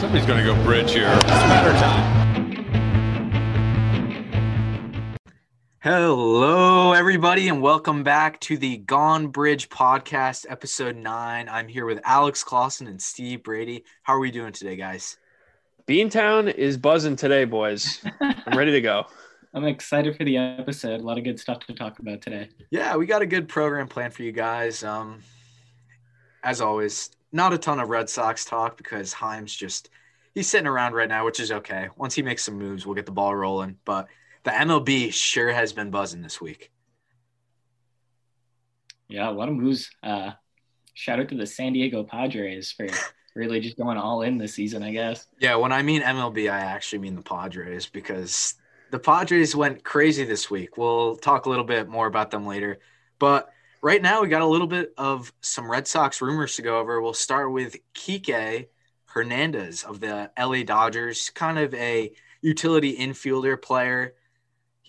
Somebody's going to go bridge here. It's matter time. Hello, everybody, and welcome back to the Gone Bridge podcast, episode nine. I'm here with Alex Clausen and Steve Brady. How are we doing today, guys? Beantown is buzzing today, boys. I'm ready to go. I'm excited for the episode. A lot of good stuff to talk about today. Yeah, we got a good program planned for you guys. Um, as always, not a ton of Red Sox talk because Chaim's just he's sitting around right now, which is okay. Once he makes some moves, we'll get the ball rolling. But the MLB sure has been buzzing this week. Yeah, a lot of moves. Uh, shout out to the San Diego Padres for really just going all in this season, I guess. Yeah, when I mean MLB, I actually mean the Padres because the Padres went crazy this week. We'll talk a little bit more about them later. But right now, we got a little bit of some Red Sox rumors to go over. We'll start with Kike Hernandez of the LA Dodgers, kind of a utility infielder player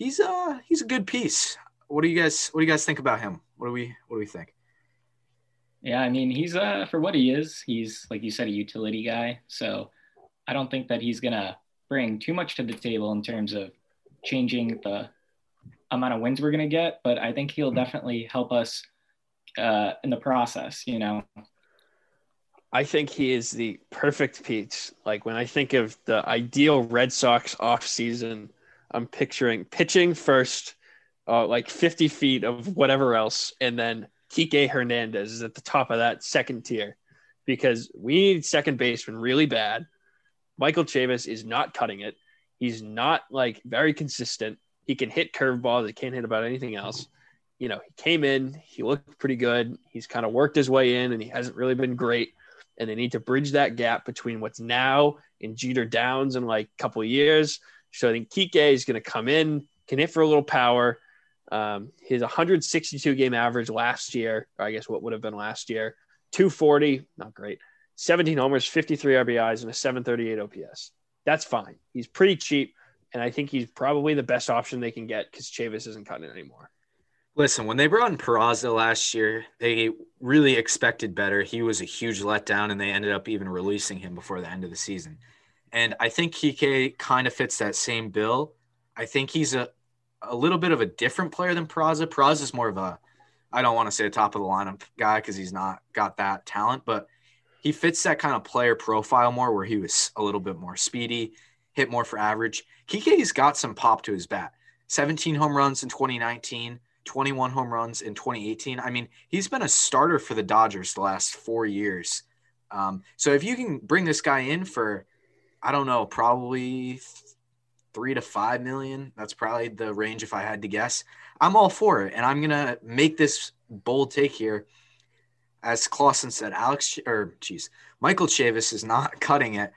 he's uh he's a good piece. What do you guys what do you guys think about him? What do we what do we think? Yeah, I mean he's uh for what he is, he's like you said a utility guy. So I don't think that he's gonna bring too much to the table in terms of changing the amount of wins we're gonna get, but I think he'll definitely help us uh, in the process. You know. I think he is the perfect piece. Like when I think of the ideal Red Sox off season I'm picturing pitching first, uh, like 50 feet of whatever else, and then Kike Hernandez is at the top of that second tier because we need second baseman really bad. Michael Chavis is not cutting it. He's not like very consistent. He can hit curveballs. He can't hit about anything else. You know, he came in, he looked pretty good. He's kind of worked his way in and he hasn't really been great. And they need to bridge that gap between what's now in Jeter Downs in like a couple years so I think Kike is going to come in, can hit for a little power. Um, his 162 game average last year, or I guess what would have been last year, 240, not great. 17 homers, 53 RBIs, and a 738 OPS. That's fine. He's pretty cheap, and I think he's probably the best option they can get because Chavis isn't cutting it anymore. Listen, when they brought in Peraza last year, they really expected better. He was a huge letdown, and they ended up even releasing him before the end of the season. And I think Kike kind of fits that same bill. I think he's a, a little bit of a different player than Peraza. Peraza is more of a, I don't want to say a top of the lineup guy because he's not got that talent, but he fits that kind of player profile more where he was a little bit more speedy, hit more for average. Kike's got some pop to his bat. 17 home runs in 2019, 21 home runs in 2018. I mean, he's been a starter for the Dodgers the last four years. Um, so if you can bring this guy in for I don't know, probably three to five million. That's probably the range if I had to guess. I'm all for it, and I'm gonna make this bold take here. As Clausen said, Alex or geez, Michael Chavis is not cutting it.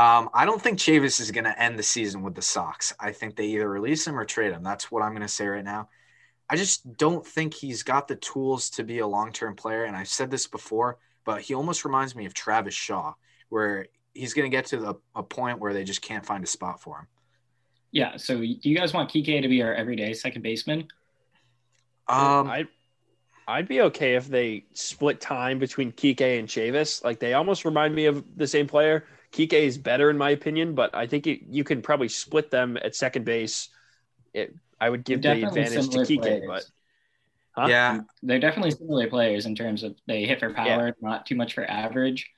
Um, I don't think Chavis is going to end the season with the Sox. I think they either release him or trade him. That's what I'm going to say right now. I just don't think he's got the tools to be a long term player. And I've said this before, but he almost reminds me of Travis Shaw, where he's going to get to the, a point where they just can't find a spot for him. Yeah. So do you guys want Kike to be our everyday second baseman? Um, I, I'd be okay if they split time between Kike and Chavis. Like they almost remind me of the same player. Kike is better in my opinion, but I think it, you can probably split them at second base. It, I would give the advantage to Kike, players. but huh? yeah, they're definitely similar players in terms of they hit for power, yeah. not too much for average.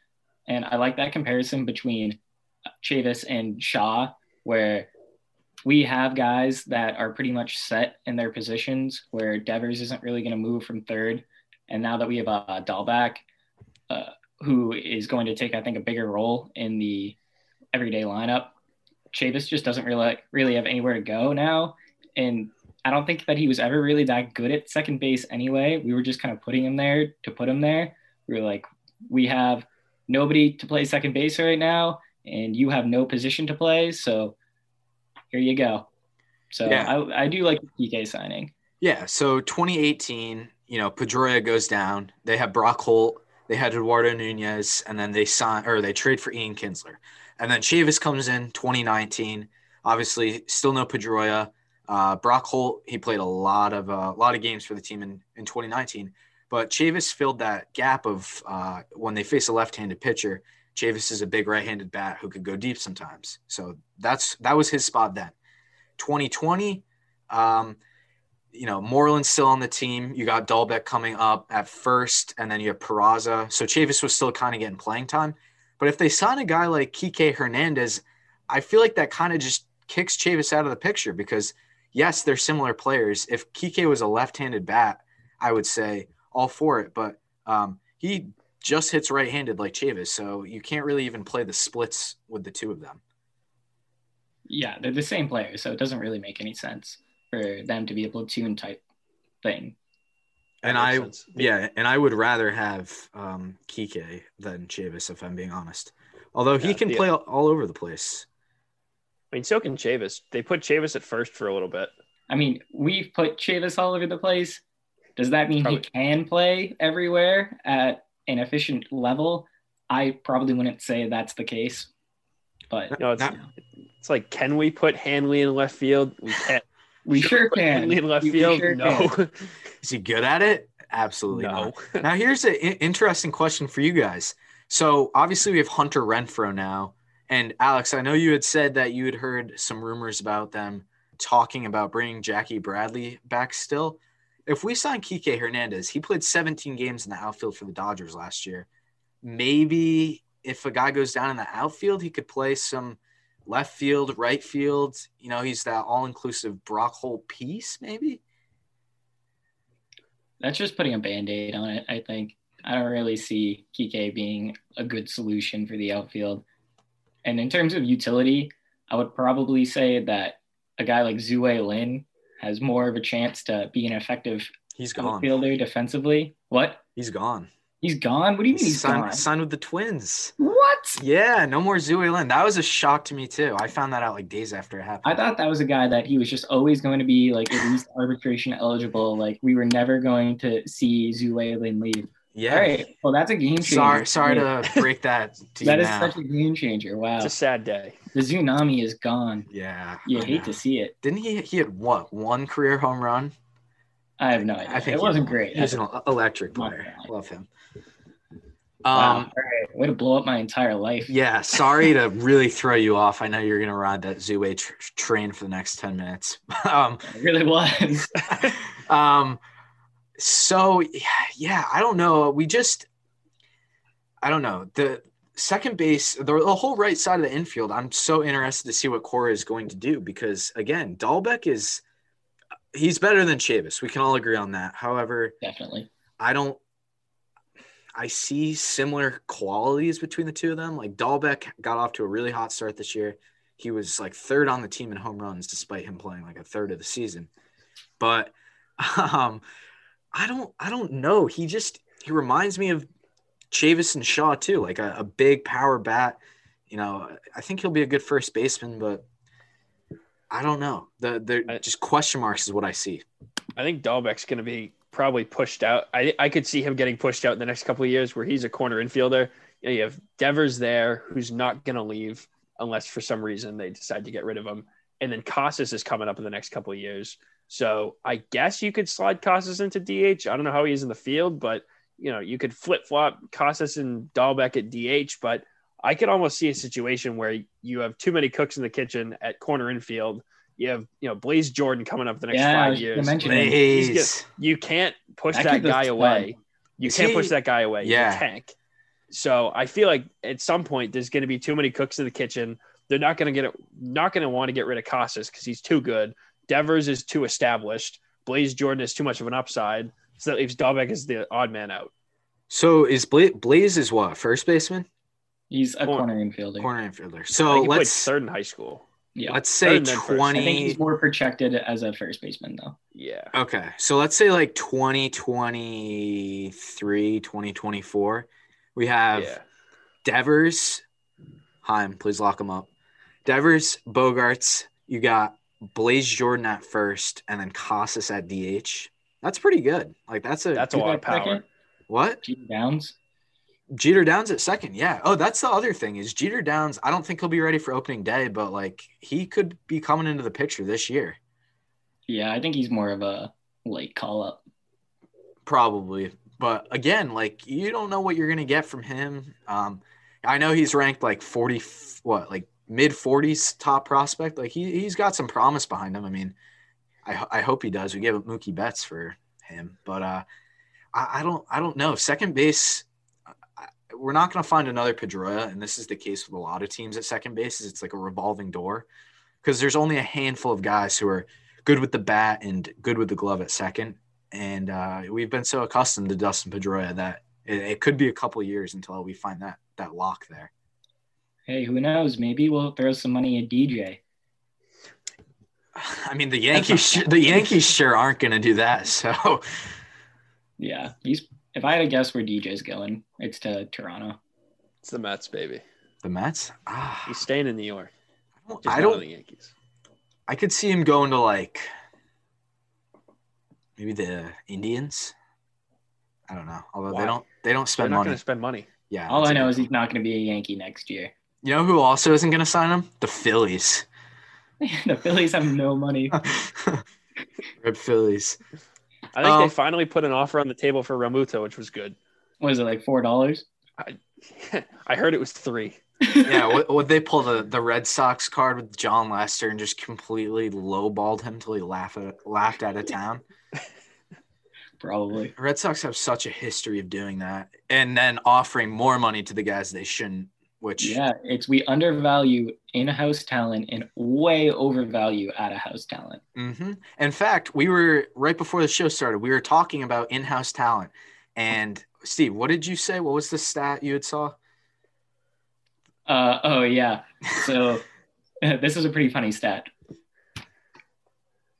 And I like that comparison between Chavis and Shaw, where we have guys that are pretty much set in their positions, where Devers isn't really going to move from third. And now that we have a uh, Dalbec, uh, who is going to take, I think, a bigger role in the everyday lineup, Chavis just doesn't really really have anywhere to go now. And I don't think that he was ever really that good at second base anyway. We were just kind of putting him there to put him there. We were like, we have nobody to play second base right now, and you have no position to play. So here you go. So yeah. I, I do like the Kike signing. Yeah. So 2018, you know, Pedroia goes down. They have Brock Holt. They had Eduardo Nunez, and then they sign or they trade for Ian Kinsler, and then Chavis comes in 2019. Obviously, still no Pedroia. Uh, Brock Holt, he played a lot of a uh, lot of games for the team in, in 2019. But Chavis filled that gap of uh, when they face a left-handed pitcher. Chavis is a big right-handed bat who could go deep sometimes. So that's that was his spot then. 2020, um, you know, Moreland's still on the team. You got Dalbec coming up at first, and then you have Peraza. So Chavis was still kind of getting playing time. But if they sign a guy like Kike Hernandez, I feel like that kind of just kicks Chavis out of the picture because yes, they're similar players. If Kike was a left-handed bat, I would say all for it. But um, he just hits right-handed like Chavis, so you can't really even play the splits with the two of them. Yeah, they're the same players, so it doesn't really make any sense for them to be a platoon type thing. And I, sense. yeah, and I would rather have um, Kike than Chavis, if I'm being honest. Although he yeah, can play all, all over the place. I mean, so can Chavis. They put Chavis at first for a little bit. I mean, we've put Chavis all over the place. Does that mean probably. he can play everywhere at an efficient level? I probably wouldn't say that's the case. But no, it's, it's like, can we put Hanley in left field? We can't. We sure can. Hanley left we field? Sure no. Is he good at it? Absolutely no. not. now, here's an interesting question for you guys. So, obviously, we have Hunter Renfroe now. And Alex, I know you had said that you had heard some rumors about them talking about bringing Jackie Bradley back still. If we sign Kike Hernandez, he played 17 games in the outfield for the Dodgers last year. Maybe if a guy goes down in the outfield, he could play some left field, right field. You know, he's that all inclusive Brock Holt piece, maybe. That's just putting a band aid on it, I think. I don't really see Kike being a good solution for the outfield. And in terms of utility, I would probably say that a guy like Tzu-Wei Lin has more of a chance to be an effective he's gone. fielder defensively. What? He's gone. He's gone. What do you mean he's, signed, gone? Signed with the Twins. What? Yeah, no more Tzu-Wei Lin. That was a shock to me too. I found that out like days after it happened. I thought that was a guy that he was just always going to be like at least arbitration eligible. Like we were never going to see Tzu-Wei Lin leave. Yeah. All right. Well, that's a game changer. Sorry, sorry to break that. To you. that is now. such a game changer. Wow. It's a sad day. The tsunami is gone. Yeah. You I hate know. to see it. Didn't he? He had what? One career home run. I have no idea. I think it wasn't great. He's an electric player. Love him. Wow. Um, All right. Way to blow up my entire life. Yeah. Sorry to really throw you off. I know you're going to ride that Tzu-Wei tr- train for the next 10 minutes. um, it really was. um, so, yeah, I don't know. We just, I don't know. The second base, the, the, whole right side of the infield, I'm so interested to see what Cora is going to do because, again, Dalbec is he's better than Chavis. We can all agree on that. However, definitely, I don't. I see similar qualities between the two of them. Like Dalbec got off to a really hot start this year. He was like third on the team in home runs, despite him playing like a third of the season. But um, I don't, I don't know. He just he reminds me of Chavis and Shaw too, like a, a big power bat. You know, I think he'll be a good first baseman, but I don't know. The the just question marks is what I see. I think Dalbec's going to be probably pushed out. I I could see him getting pushed out in the next couple of years, where he's a corner infielder. You, know, you have Devers there, who's not going to leave unless for some reason they decide to get rid of him, and then Casas is coming up in the next couple of years. So I guess you could slide Casas into DH. I don't know how he is in the field, but you know, you could flip flop Casas and Dalbec at DH, but I could almost see a situation where you have too many cooks in the kitchen at corner infield. You have, you know, Blaze Jordan coming up the next yeah, five years. Blaze. you can't push that, that guy away. You Is can't he? push that guy away. Yeah. tank. So I feel like at some point there's going to be too many cooks in the kitchen. They're not going to get it. Not going to want to get rid of Casas because he's too good. Devers is too established. Blaze Jordan is too much of an upside. So that leaves Dalbec as the odd man out. So is Blaze, Blaze is what first baseman? He's a corner, corner infielder. Corner infielder. So let's third in high school. Yeah. Let's say twenty. I think he's more projected as a first baseman though. Yeah. Okay. So let's say like 2023, 2024. We have yeah. Devers. Chaim, please lock him up. Devers, Bogaerts. You got Blaze Jordan at first, and then Casas at DH. That's pretty good. Like that's a that's a lot of power. Second? What? Jeter Downs. Jeter Downs at second. Yeah. Oh, that's the other thing is Jeter Downs. I don't think he'll be ready for opening day, but like he could be coming into the picture this year. Yeah, I think he's more of a late call up. Probably, but again, like you don't know what you're gonna get from him. Um, I know he's ranked like 40, what, like mid 40s top prospect. Like he, he's got some promise behind him. I mean, I, I hope he does. We gave up Mookie Betts for him, but uh, I, I don't I don't know. Second base, we're not going to find another Pedroia, and this is the case with a lot of teams at second base. Is it's like a revolving door because there's only a handful of guys who are good with the bat and good with the glove at second, and uh, we've been so accustomed to Dustin Pedroia that it, it could be a couple years until we find that that lock there. Hey, who knows? Maybe we'll throw some money at DJ. I mean, the Yankees, the Yankees sure aren't going to do that. So, yeah, he's. If I had to guess where DJ's going, it's to Toronto. It's the Mets, baby. The Mets? Ah, He's staying in New York. Just I don't. the Yankees. I could see him going to like maybe the Indians. I don't know. Although Why? they don't, they don't They're spend not money. going to spend money. Yeah. All I know is he's not going to be a Yankee next year. you know who also isn't going to sign him? The Phillies. the Phillies have no money. Red Phillies. I think Um, they finally put an offer on the table for Realmuto, which was good. What is it like four dollars? I heard it was three. Yeah, would, would they pull the, the Red Sox card with Jon Lester and just completely lowballed him till he laughed at, laughed out of town? Probably. Red Sox have such a history of doing that, and then offering more money to the guys they shouldn't. Which Yeah, it's we undervalue in-house talent and way overvalue out-of-house talent. hmm In fact, we were right before the show started. We were talking about in-house talent, and Steve, what did you say? What was the stat you had saw? Uh, oh yeah. So this is a pretty funny stat.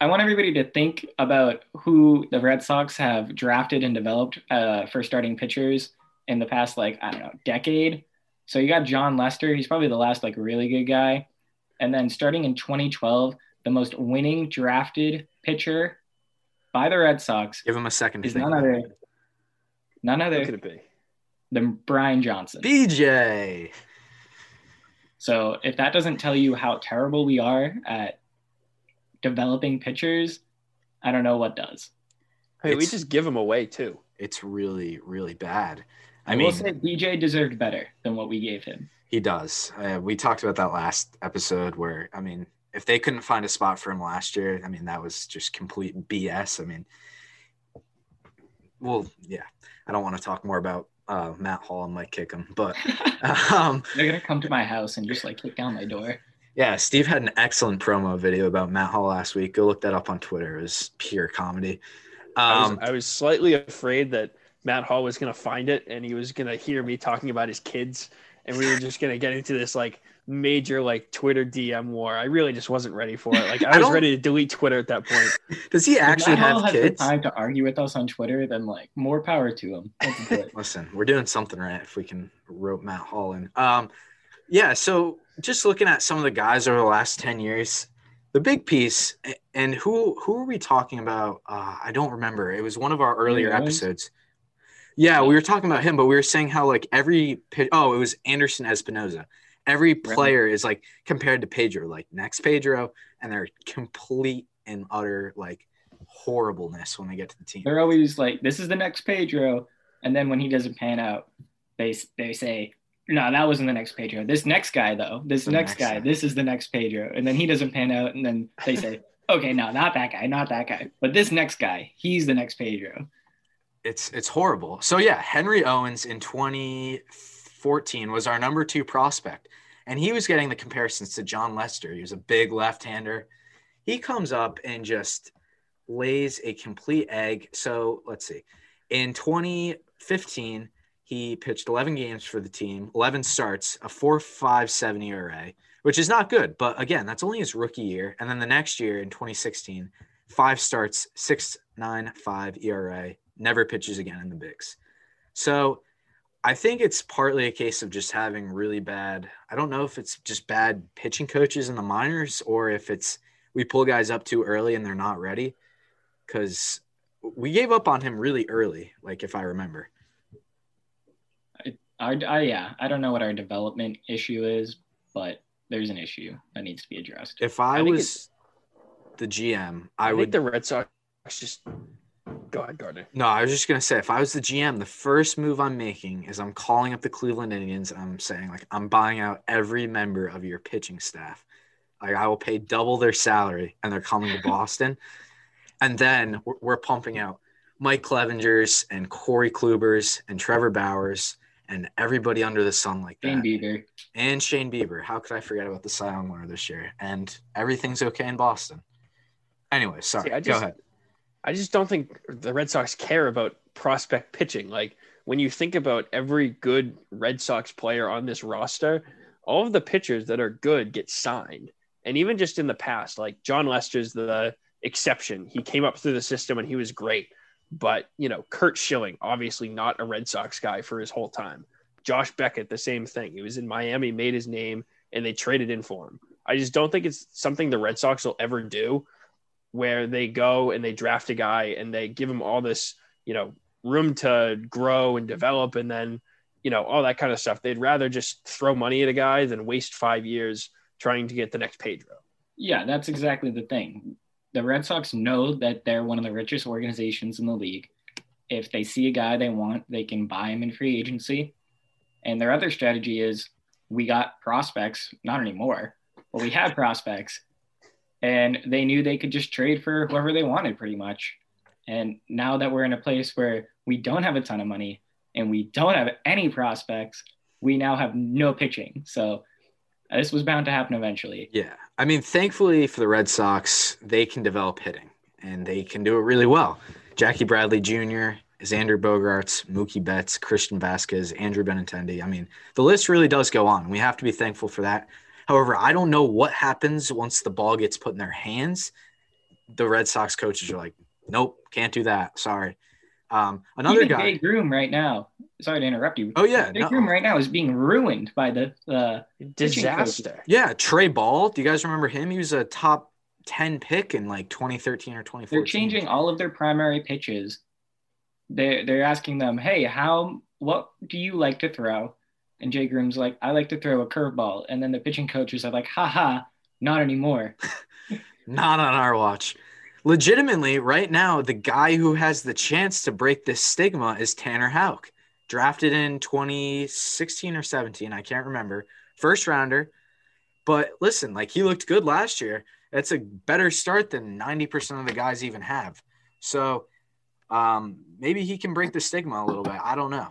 I want everybody to think about who the Red Sox have drafted and developed uh, for starting pitchers in the past, like I don't know, decade. So you got Jon Lester. He's probably the last like really good guy. And then starting in 2012, the most winning drafted pitcher by the Red Sox Give him a second to is none about other, it. none Who other could it be? than Brian Johnson. BJ. So if that doesn't tell you how terrible we are at developing pitchers, I don't know what does. Hey, we just give them away too. It's really, really bad. I I, mean, will say DJ deserved better than what we gave him. He does. Uh, we talked about that last episode where, I mean, if they couldn't find a spot for him last year, I mean, that was just complete BS. I mean, well, yeah, I don't want to talk more about uh, Matt Hall and Mike Kickham, but um, They're gonna come to my house and just like kick down my door. yeah, Steve had an excellent promo video about Matt Hall last week. Go look that up on Twitter. It was pure comedy. I, Um, was, I was slightly afraid that Matt Hall was going to find it and he was going to hear me talking about his kids, and we were just going to get into this like major like Twitter DM war. I really just wasn't ready for it. Like I I was ready to delete Twitter at that point. does he actually if Matt Hall have has the kids? time to argue with us on Twitter, then like more power to him. Let's do it. Listen, we're doing something right if we can rope Matt Hall in. Um, yeah, so just looking at some of the guys over the last 10 years, the big piece, and who who are we talking about? Uh, I don't remember. It was one of our earlier episodes. Yeah, we were talking about him, but we were saying how like every oh, it was Anderson Espinoza. Every player is like compared to Pedro, like next Pedro, and they're complete and utter like horribleness when they get to the team. They're always like, "This is the next Pedro," and then when he doesn't pan out, they they say, "No, that wasn't the next Pedro. This next guy, though, this next, next guy, guy." this is the next Pedro," and then he doesn't pan out, and then they say, "Okay, no, not that guy, not that guy, but this next guy, he's the next Pedro." It's it's horrible. So yeah, Henry Owens in 2014 was our number two prospect, and he was getting the comparisons to Jon Lester. He was a big left-hander. He comes up and just lays a complete egg. So let's see, in 2015 he pitched 11 games for the team, 11 starts, a 4.57 ERA, which is not good. But again, that's only his rookie year. And then the next year in 2016, five starts, 6.95 ERA, never pitches again in the bigs. So I think it's partly a case of just having really bad. I don't know if it's just bad pitching coaches in the minors or if it's we pull guys up too early and they're not ready. Because we gave up on him really early, like if I remember. I, I yeah, I don't know what our development issue is, but there's an issue that needs to be addressed. If I, I was the GM, I, I, would. think the Red Sox just Go ahead, Gardner. No, I was just gonna say if I was the GM, the first move I'm making is I'm calling up the Cleveland Indians and I'm saying like I'm buying out every member of your pitching staff. Like I will pay double their salary and they're coming to Boston. and then we're, we're pumping out Mike Clevingers and Corey Klubers and Trevor Bauers and everybody under the sun like that. Shane Bieber. and Shane Bieber. How could I forget about the Cy Young winner this year? And everything's okay in Boston. Anyway, sorry. See, I Go ahead. I just don't think the Red Sox care about prospect pitching. Like when you think about every good Red Sox player on this roster, all of the pitchers that are good get signed. And even just in the past, like Jon Lester's the exception. He came up through the system and he was great. But, you know, Curt Schilling, obviously not a Red Sox guy for his whole time. Josh Beckett, the same thing. He was in Miami, made his name, and they traded in for him. I just don't think it's something the Red Sox will ever do where they go and they draft a guy and they give him all this, you know, room to grow and develop and then, you know, all that kind of stuff. They'd rather just throw money at a guy than waste five years trying to get the next Pedro. Yeah, that's exactly the thing. The Red Sox know that they're one of the richest organizations in the league. If they see a guy they want, they can buy him in free agency. And their other strategy is we got prospects, not anymore, but we had prospects. And they knew they could just trade for whoever they wanted pretty much. And now that we're in a place where we don't have a ton of money and we don't have any prospects, we now have no pitching. So uh, this was bound to happen eventually. Yeah. I mean, thankfully for the Red Sox, they can develop hitting and they can do it really well. Jackie Bradley Jr., Xander Bogaerts, Mookie Betts, Christian Vazquez, Andrew Benintendi. I mean, the list really does go on. We have to be thankful for that. However, I don't know what happens once the ball gets put in their hands. The Red Sox coaches are like, nope, can't do that. Sorry. Um, another Even guy. Big Room right now. Sorry to interrupt you. Oh, yeah. Big no. Room right now is being ruined by the uh, Disaster. Yeah, Trey Ball. Do you guys remember him? He was a top 10 pick in like 2013 or 2014. they're changing all of their primary pitches. They're they're asking them, hey, how what do you like to throw? And Jay Groome's like, I like to throw a curveball. And then the pitching coaches are like, haha, not anymore. Not on our watch. Legitimately, right now, the guy who has the chance to break this stigma is Tanner Houck, drafted in 2016 or 17. I can't remember. First rounder. But listen, like he looked good last year. That's a better start than 90% of the guys even have. So um, maybe he can break the stigma a little bit. I don't know.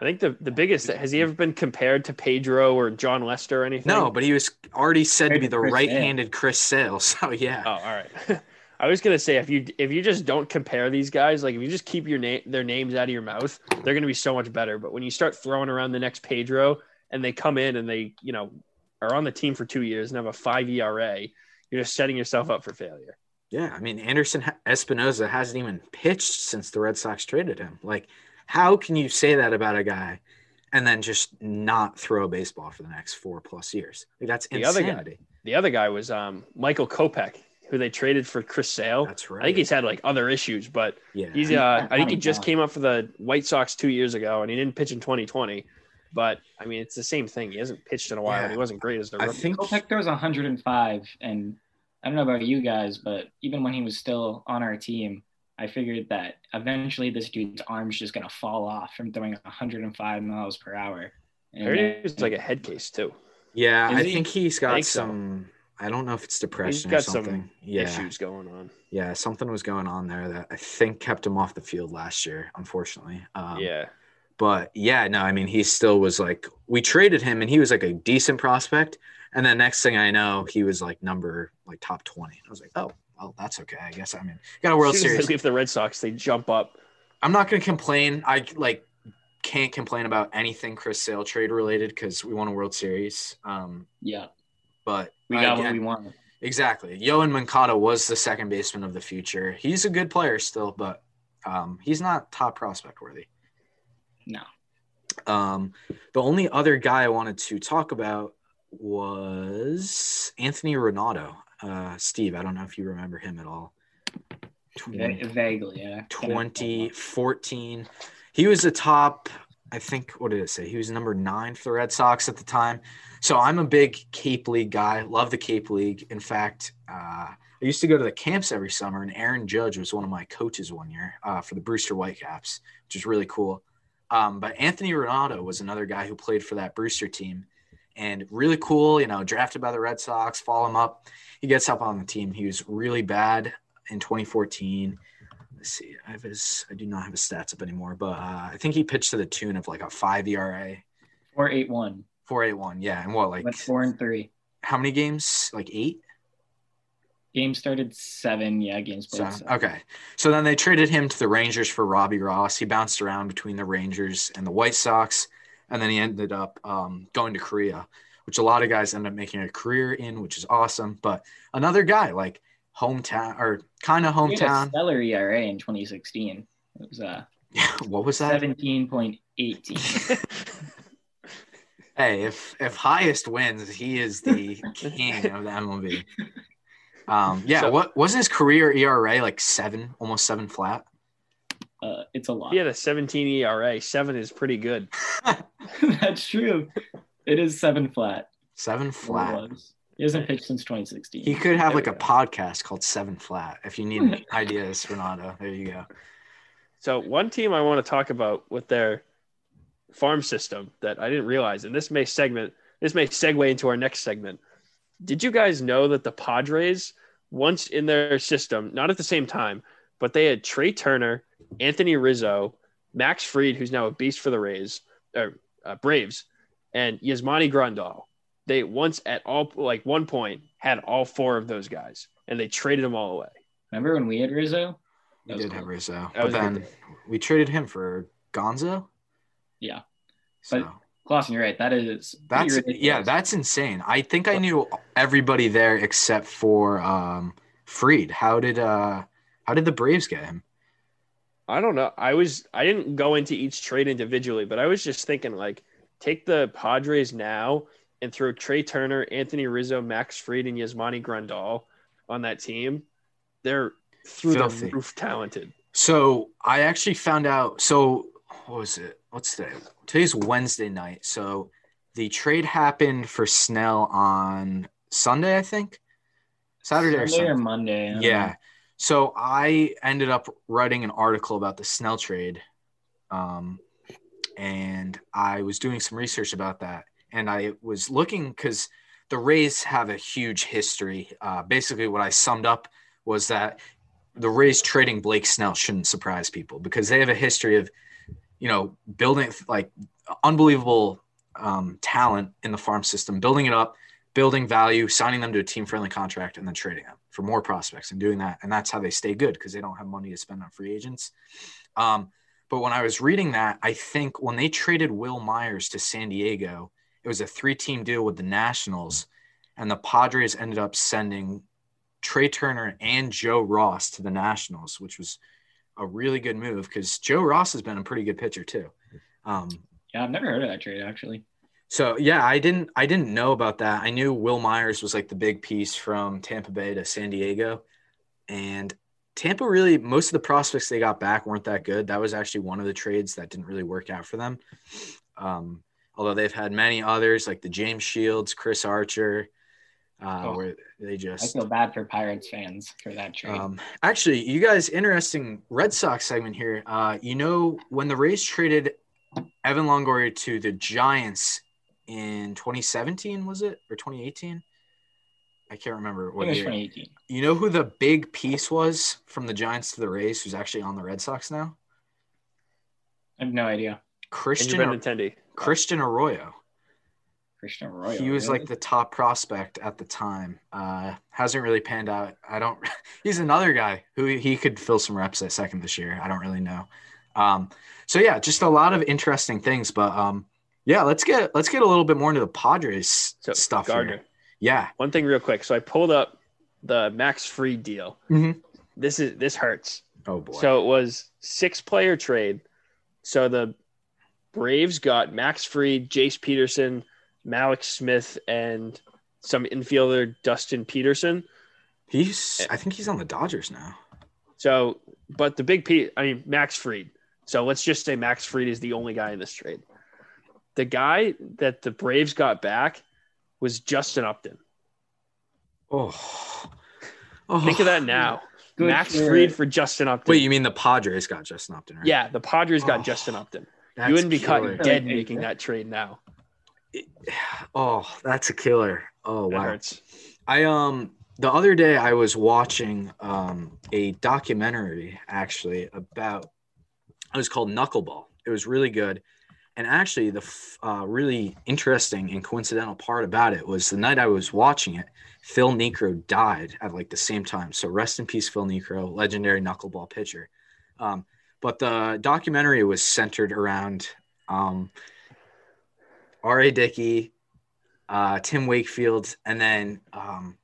I think the, the biggest has he ever been compared to Pedro or Jon Lester or anything? No, but he was already said to be the Chris right-handed Chris Sale. So yeah. Oh, all right. I was gonna say if you if you just don't compare these guys, like if you just keep your name their names out of your mouth, they're gonna be so much better. But when you start throwing around the next Pedro and they come in and they you know are on the team for two years and have a five ERA, you're just setting yourself up for failure. Yeah, I mean Anderson Espinoza hasn't even pitched since the Red Sox traded him. Like, how can you say that about a guy and then just not throw a baseball for the next four plus years? Like that's The other guy. insanity. The other guy was um, Michael Kopech, who they traded for Chris Sale. That's right. I think he's had like other issues, but yeah. He's uh, I think he just came up for the White Sox two years ago, and he didn't pitch in 2020. But I mean, it's the same thing. He hasn't pitched in a while, Yeah. and he wasn't great as a I rookie. think Kopech throws 105, and I don't know about you guys, but even when he was still on our team, I figured that eventually this dude's arm's just gonna fall off from throwing 105 miles per hour. I heard then- he was like a head case too. yeah, Is I he? think he's got think so. some. I don't know if it's depression got or some something. yeah, Issues going on. yeah, something was going on there that I think kept him off the field last year. Unfortunately. Um, yeah, But yeah, no, I mean, he still was like, we traded him and he was like a decent prospect. And then next thing I know, he was like number like top 20. I was like, oh, well, that's okay. I guess. I mean, got a World as soon as Series. they leave the Red Sox, they jump up. I'm not going to complain. I like can't complain about anything Chris Sale trade related because we won a World Series. Um, yeah, but we got what we want. Exactly. Yoán Moncada was the second baseman of the future. He's a good player still, but um, he's not top prospect worthy. No, Um, the only other guy I wanted to talk about was Anthony Ranaudo. Uh, Steve, I don't know if you remember him at all. Va- vaguely, yeah. 2014. He was a top, I think, what did it say? He was number nine for the Red Sox at the time. So I'm a big Cape League guy. Love the Cape League. In fact, uh, I used to go to the camps every summer, and Aaron Judge was one of my coaches one year uh, for the Brewster Whitecaps, which is really cool. Um, but Anthony Ranaudo was another guy who played for that Brewster team, and really cool. You know, drafted by the Red Sox. Follow him up. He gets up on the team. He was really bad in 2014. Let's see. I have his. I do not have his stats up anymore, but uh, I think he pitched to the tune of like a five ERA, Four eight one. four eight one. Yeah, and what like Went four and three. how many games? Like eight. Game started seven. Yeah, games played. seven. okay. So then they traded him to the Rangers for Robbie Ross. He bounced around between the Rangers and the White Sox, and then he ended up um, going to Korea, which a lot of guys end up making a career in, which is awesome. But another guy like hometown or kind of He had a hometown. stellar ERA in 2016. It was uh what was that? 17.18. Hey, if if highest wins, he is the king of the MLB. Um, yeah. So- what wasn't his career ERA like seven, almost seven flat? Uh, it's a lot. He had a 17 ERA. Seven is pretty good. That's true. It is seven flat. Seven flat. was. He hasn't pitched since 2016. He could have There like a go. podcast called Seven Flat. If you need ideas, Ranaudo, there you go. So one team I want to talk about with their farm system that I didn't realize, and this may segment, this may segue into our next segment. Did you guys know that the Padres once in their system, not at the same time, but they had Trey Turner, Anthony Rizzo, Max Fried, who's now a beast for the Rays, or uh, Braves, and Yasmani Grandal. They once at all like one point had all four of those guys, and they traded them all away. Remember when we had Rizzo? We did cool. have Rizzo, but was a good then we traded him for Gonzo. Yeah. So But- Clausen, you're right. That is that's yeah, that's insane. I think I knew everybody there except for um, Fried. How did uh how did the Braves get him? I don't know. I was I didn't go into each trade individually, but I was just thinking like take the Padres now and throw Trey Turner, Anthony Rizzo, Max Fried, and Yasmani Grandal on that team. They're through Filthy. the roof talented. So I actually found out. So what was it? What's today? Today's Wednesday night. So the trade happened for Snell on Sunday, I think. Saturday or Sunday Sunday. or Monday. Yeah. know. So I ended up writing an article about the Snell trade. Um, and I was doing some research about that. And I was looking because the Rays have a huge history. Uh, basically, what I summed up was that the Rays trading Blake Snell shouldn't surprise people because they have a history of, you know, building like unbelievable um, talent in the farm system, building it up, building value, signing them to a team friendly contract, and then trading them for more prospects and doing that. And that's how they stay good because they don't have money to spend on free agents. Um, but when I was reading that, I think when they traded Wil Myers to San Diego, it was a three team deal with the Nationals, and the Padres ended up sending Trey Turner and Joe Ross to the Nationals, which was a really good move because Joe Ross has been a pretty good pitcher too. Um, Yeah, I've never heard of that trade actually. So yeah, I didn't I didn't know about that. I knew Wil Myers was like the big piece from Tampa Bay to San Diego. And Tampa really most of the prospects they got back weren't that good. That was actually one of the trades that didn't really work out for them. Um, although they've had many others like the James Shields, Chris Archer, uh, Oh. where they just. I feel bad for Pirates fans for that trade. um, actually, you guys, interesting Red Sox segment here. Uh, you know, when the Rays traded Evan Longoria to the Giants in 2017, was it or 2018? I can't remember what it was year. 2018. You know who the big piece was from the Giants to the Rays, who's actually on the Red Sox now? I have no idea. Christian you've. Christian Arroyo. Christian Arroyo. he was really? like the top prospect at the time. Uh, hasn't really panned out. I don't. He's another guy who he could fill some reps at second this year. I don't really know. Um, so yeah, just a lot of interesting things. But um, yeah, let's get let's get a little bit more into the Padres So stuff Gardner. here. Yeah. One thing real quick. So I pulled up the Max Fried deal. Mhm. This is this hurts. Oh boy. So it was six player trade. So the Braves got Max Fried, Jace Peterson, Mallex Smith, and some infielder Dustin Peterson. he's. I think he's on the Dodgers now. So, but the big P, I mean Max Fried. So let's just say Max Fried is the only guy in this trade. The guy that the Braves got back was Justin Upton. Oh. Oh. Think of that now. Good Max Fried for Justin Upton. Wait, you mean the Padres got Justin Upton, right? yeah, the Padres got Oh, Justin Upton. You wouldn't be caught dead making that trade now. Oh, that's a killer. Oh wow. hurts. I um the other day I was watching um a documentary actually about it was called Knuckleball. It was really good. And actually the uh, really interesting and coincidental part about it was the night I was watching it, Phil Niekro died at like the same time. So rest in peace, Phil Niekro, legendary knuckleball pitcher. Um, but the documentary was centered around um, R.A. Dickey, uh, Tim Wakefield, and then um,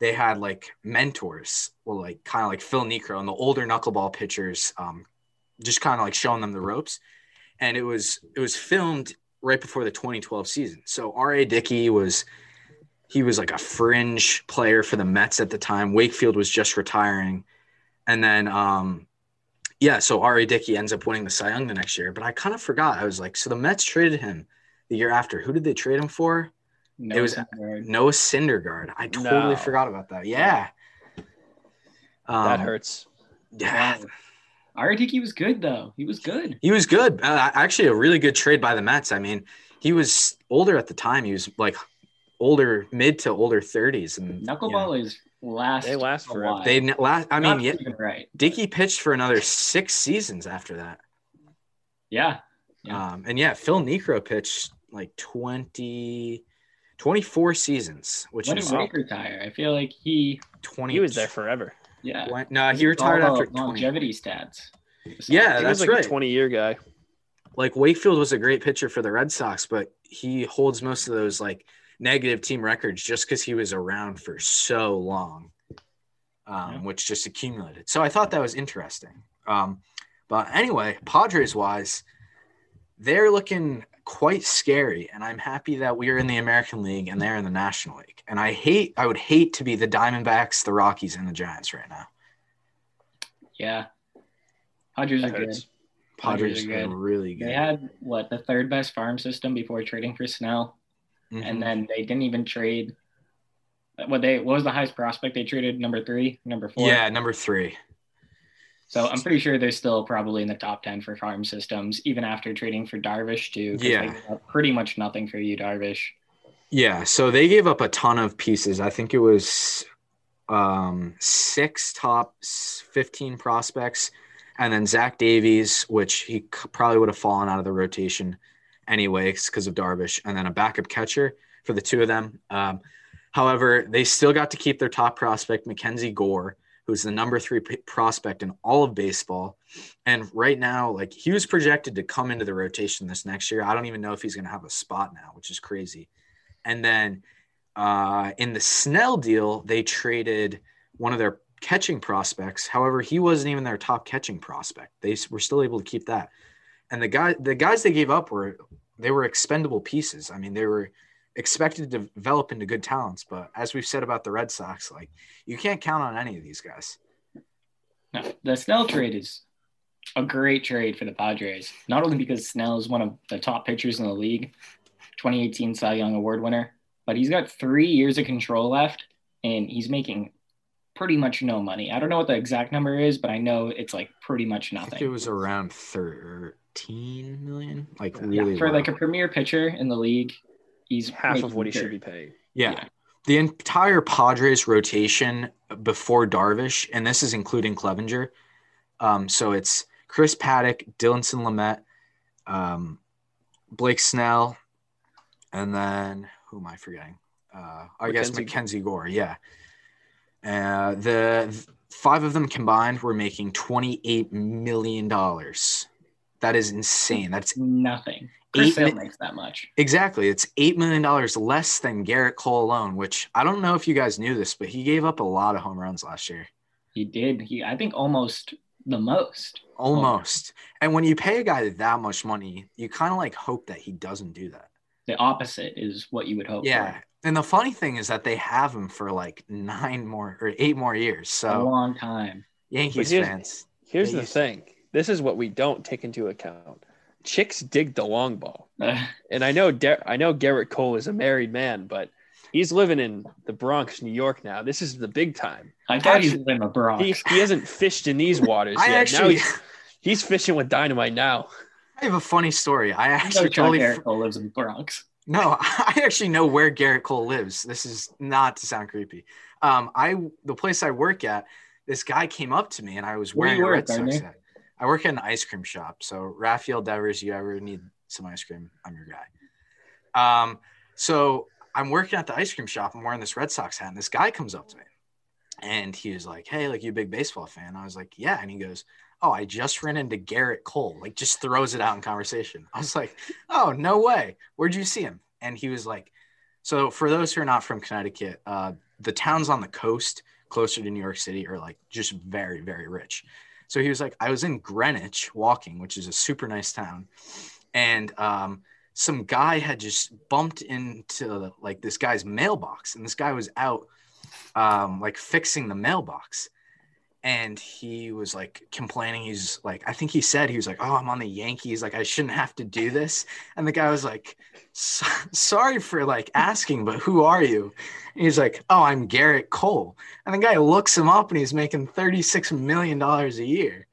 they had like mentors, well, like kind of like Phil Niekro and the older knuckleball pitchers, um, just kind of like showing them the ropes. And it was it was filmed right before the 2012 season. So R.A. Dickey was he was like a fringe player for the Mets at the time. Wakefield was just retiring, and then um, yeah, so R.A. Dickey ends up winning the Cy Young the next year. But I kind of forgot. I was like, so the Mets traded him the year after. Who did they trade him for? No It was- Syndergaard. Noah Syndergaard. I totally No. forgot about that. Yeah. Um, that hurts. Yeah. Wow. R.A. Dickey was good though. He was good. He was good. Uh, actually, a really good trade by the Mets. I mean, he was older at the time. He was like older, mid to older 30s. And Knuckleball is last. They last a forever. while. They n- last. I mean, yeah, even right. Dickey pitched for another six seasons after that. Yeah. Yeah. Um, and yeah, Phil Niekro pitched like 20, 24 seasons, which When is did Wake retire? I feel like he. 20. He was there forever. Yeah. No, he retired after the 20. longevity stats. Yeah, he that's was like right. a 20 year guy. like Wakefield was a great pitcher for the Red Sox, but he holds most of those like negative team records just because he was around for so long, um, Yeah. which just accumulated. So I thought that was interesting. Um, but anyway, Padres wise, they're looking quite scary, and I'm happy that we are in the American League and they're in the National League. And I hate, I would hate to be the Diamondbacks, the Rockies, and the Giants right now. Yeah. Padres are That good. hurts. Padres Padres are are good. really good. They had what the third best farm system before trading for Snell, Mhm. and then they didn't even trade. What they what was the highest prospect they traded? Number three, number four. yeah, number three. So I'm pretty sure they're still probably in the top ten for farm systems, even after trading for Darvish too. Yeah. pretty much nothing for you, Darvish. Yeah, so they gave up a ton of pieces. I think it was um, six top 15 prospects, and then Zach Davies, which he probably would have fallen out of the rotation anyway because of Darvish, and then a backup catcher for the two of them. Um, however, they still got to keep their top prospect, Mackenzie Gore, who's the number three prospect in all of baseball. And right now, like he was projected to come into the rotation this next year. I don't even know if he's going to have a spot now, which is crazy. And then uh, in the Snell deal, they traded one of their catching prospects. However, he wasn't even their top catching prospect. They were still able to keep that. And the guy, the guys they gave up were they were expendable pieces. I mean, they were expected to develop into good talents. But as we've said about the Red Sox, like you can't count on any of these guys. No, the Snell trade is a great trade for the Padres. Not only because Snell is one of the top pitchers in the league, 2018 Cy Young Award winner, but he's got three years of control left, and he's making pretty much no money. I don't know what the exact number is, but I know it's like pretty much I think it was around thirteen million, like Yeah, really For low. like a premier pitcher in the league, he's Half of what he should be paid. Yeah. Yeah. The entire Padres rotation before Darvish, and this is including Clevinger. Um, so it's Chris Paddack, Dinelson Lamet, um, Blake Snell, and then who am I forgetting? Uh, I guess Mackenzie- Gore. Yeah. Uh, the th- five of them combined were making $28 million. That is insane. That's Nothing. Chris Eight Sale mi- makes that much. Exactly. It's $8 million less than Gerrit Cole alone, which I don't know if you guys knew this, but he gave up a lot of home runs last year. He did. He I think almost the most. Almost. And when you pay a guy that much money, you kind of like hope that he doesn't do that. The opposite is what you would hope. Yeah. For. And the funny thing is that they have him for like nine more or eight more years. A So long time. Yankees But here's- fans. Here's Yeah, the thing. This is what we don't take into account. Chicks dig the long ball. And I know I know Gerrit Cole is a married man, but He's living in the Bronx, New York now. This is the big time. I thought he's in the Bronx. He, he hasn't fished in these waters I yet. now he's, he's fishing with dynamite now. I have a funny story. I actually totally Gerrit Cole lives in the Bronx. no. I actually know where Gerrit Cole lives. This is not to sound creepy. Um, I the place I work at, this guy came up to me and I was Where wearing a Red Sox hat. I work at an ice cream shop. So Rafael Devers, you ever need some ice cream, I'm your guy. Um, so I'm working at the ice cream shop. I'm wearing this Red Sox hat, and this guy comes up to me, and he was like, "Hey, like you a big baseball fan?" I was like, "Yeah," and he goes, "Oh, I just ran into Gerrit Cole." Like, just throws it out in conversation. I was like, "Oh, no way! Where'd you see him?" And he was like, "So for those who are not from Connecticut, uh, the towns on the coast closer to New York City are like just very, very rich." So he was like, "I was in Greenwich walking, which is a super nice town, and um." some guy had just bumped into like this guy's mailbox and this guy was out um like fixing the mailbox and he was like complaining. He's like i think he said he was like oh i'm on the yankees like i shouldn't have to do this. And the guy was like sorry for like asking but who are you? And he's like oh i'm Gerrit Cole. And the guy looks him up and he's making 36 million dollars a year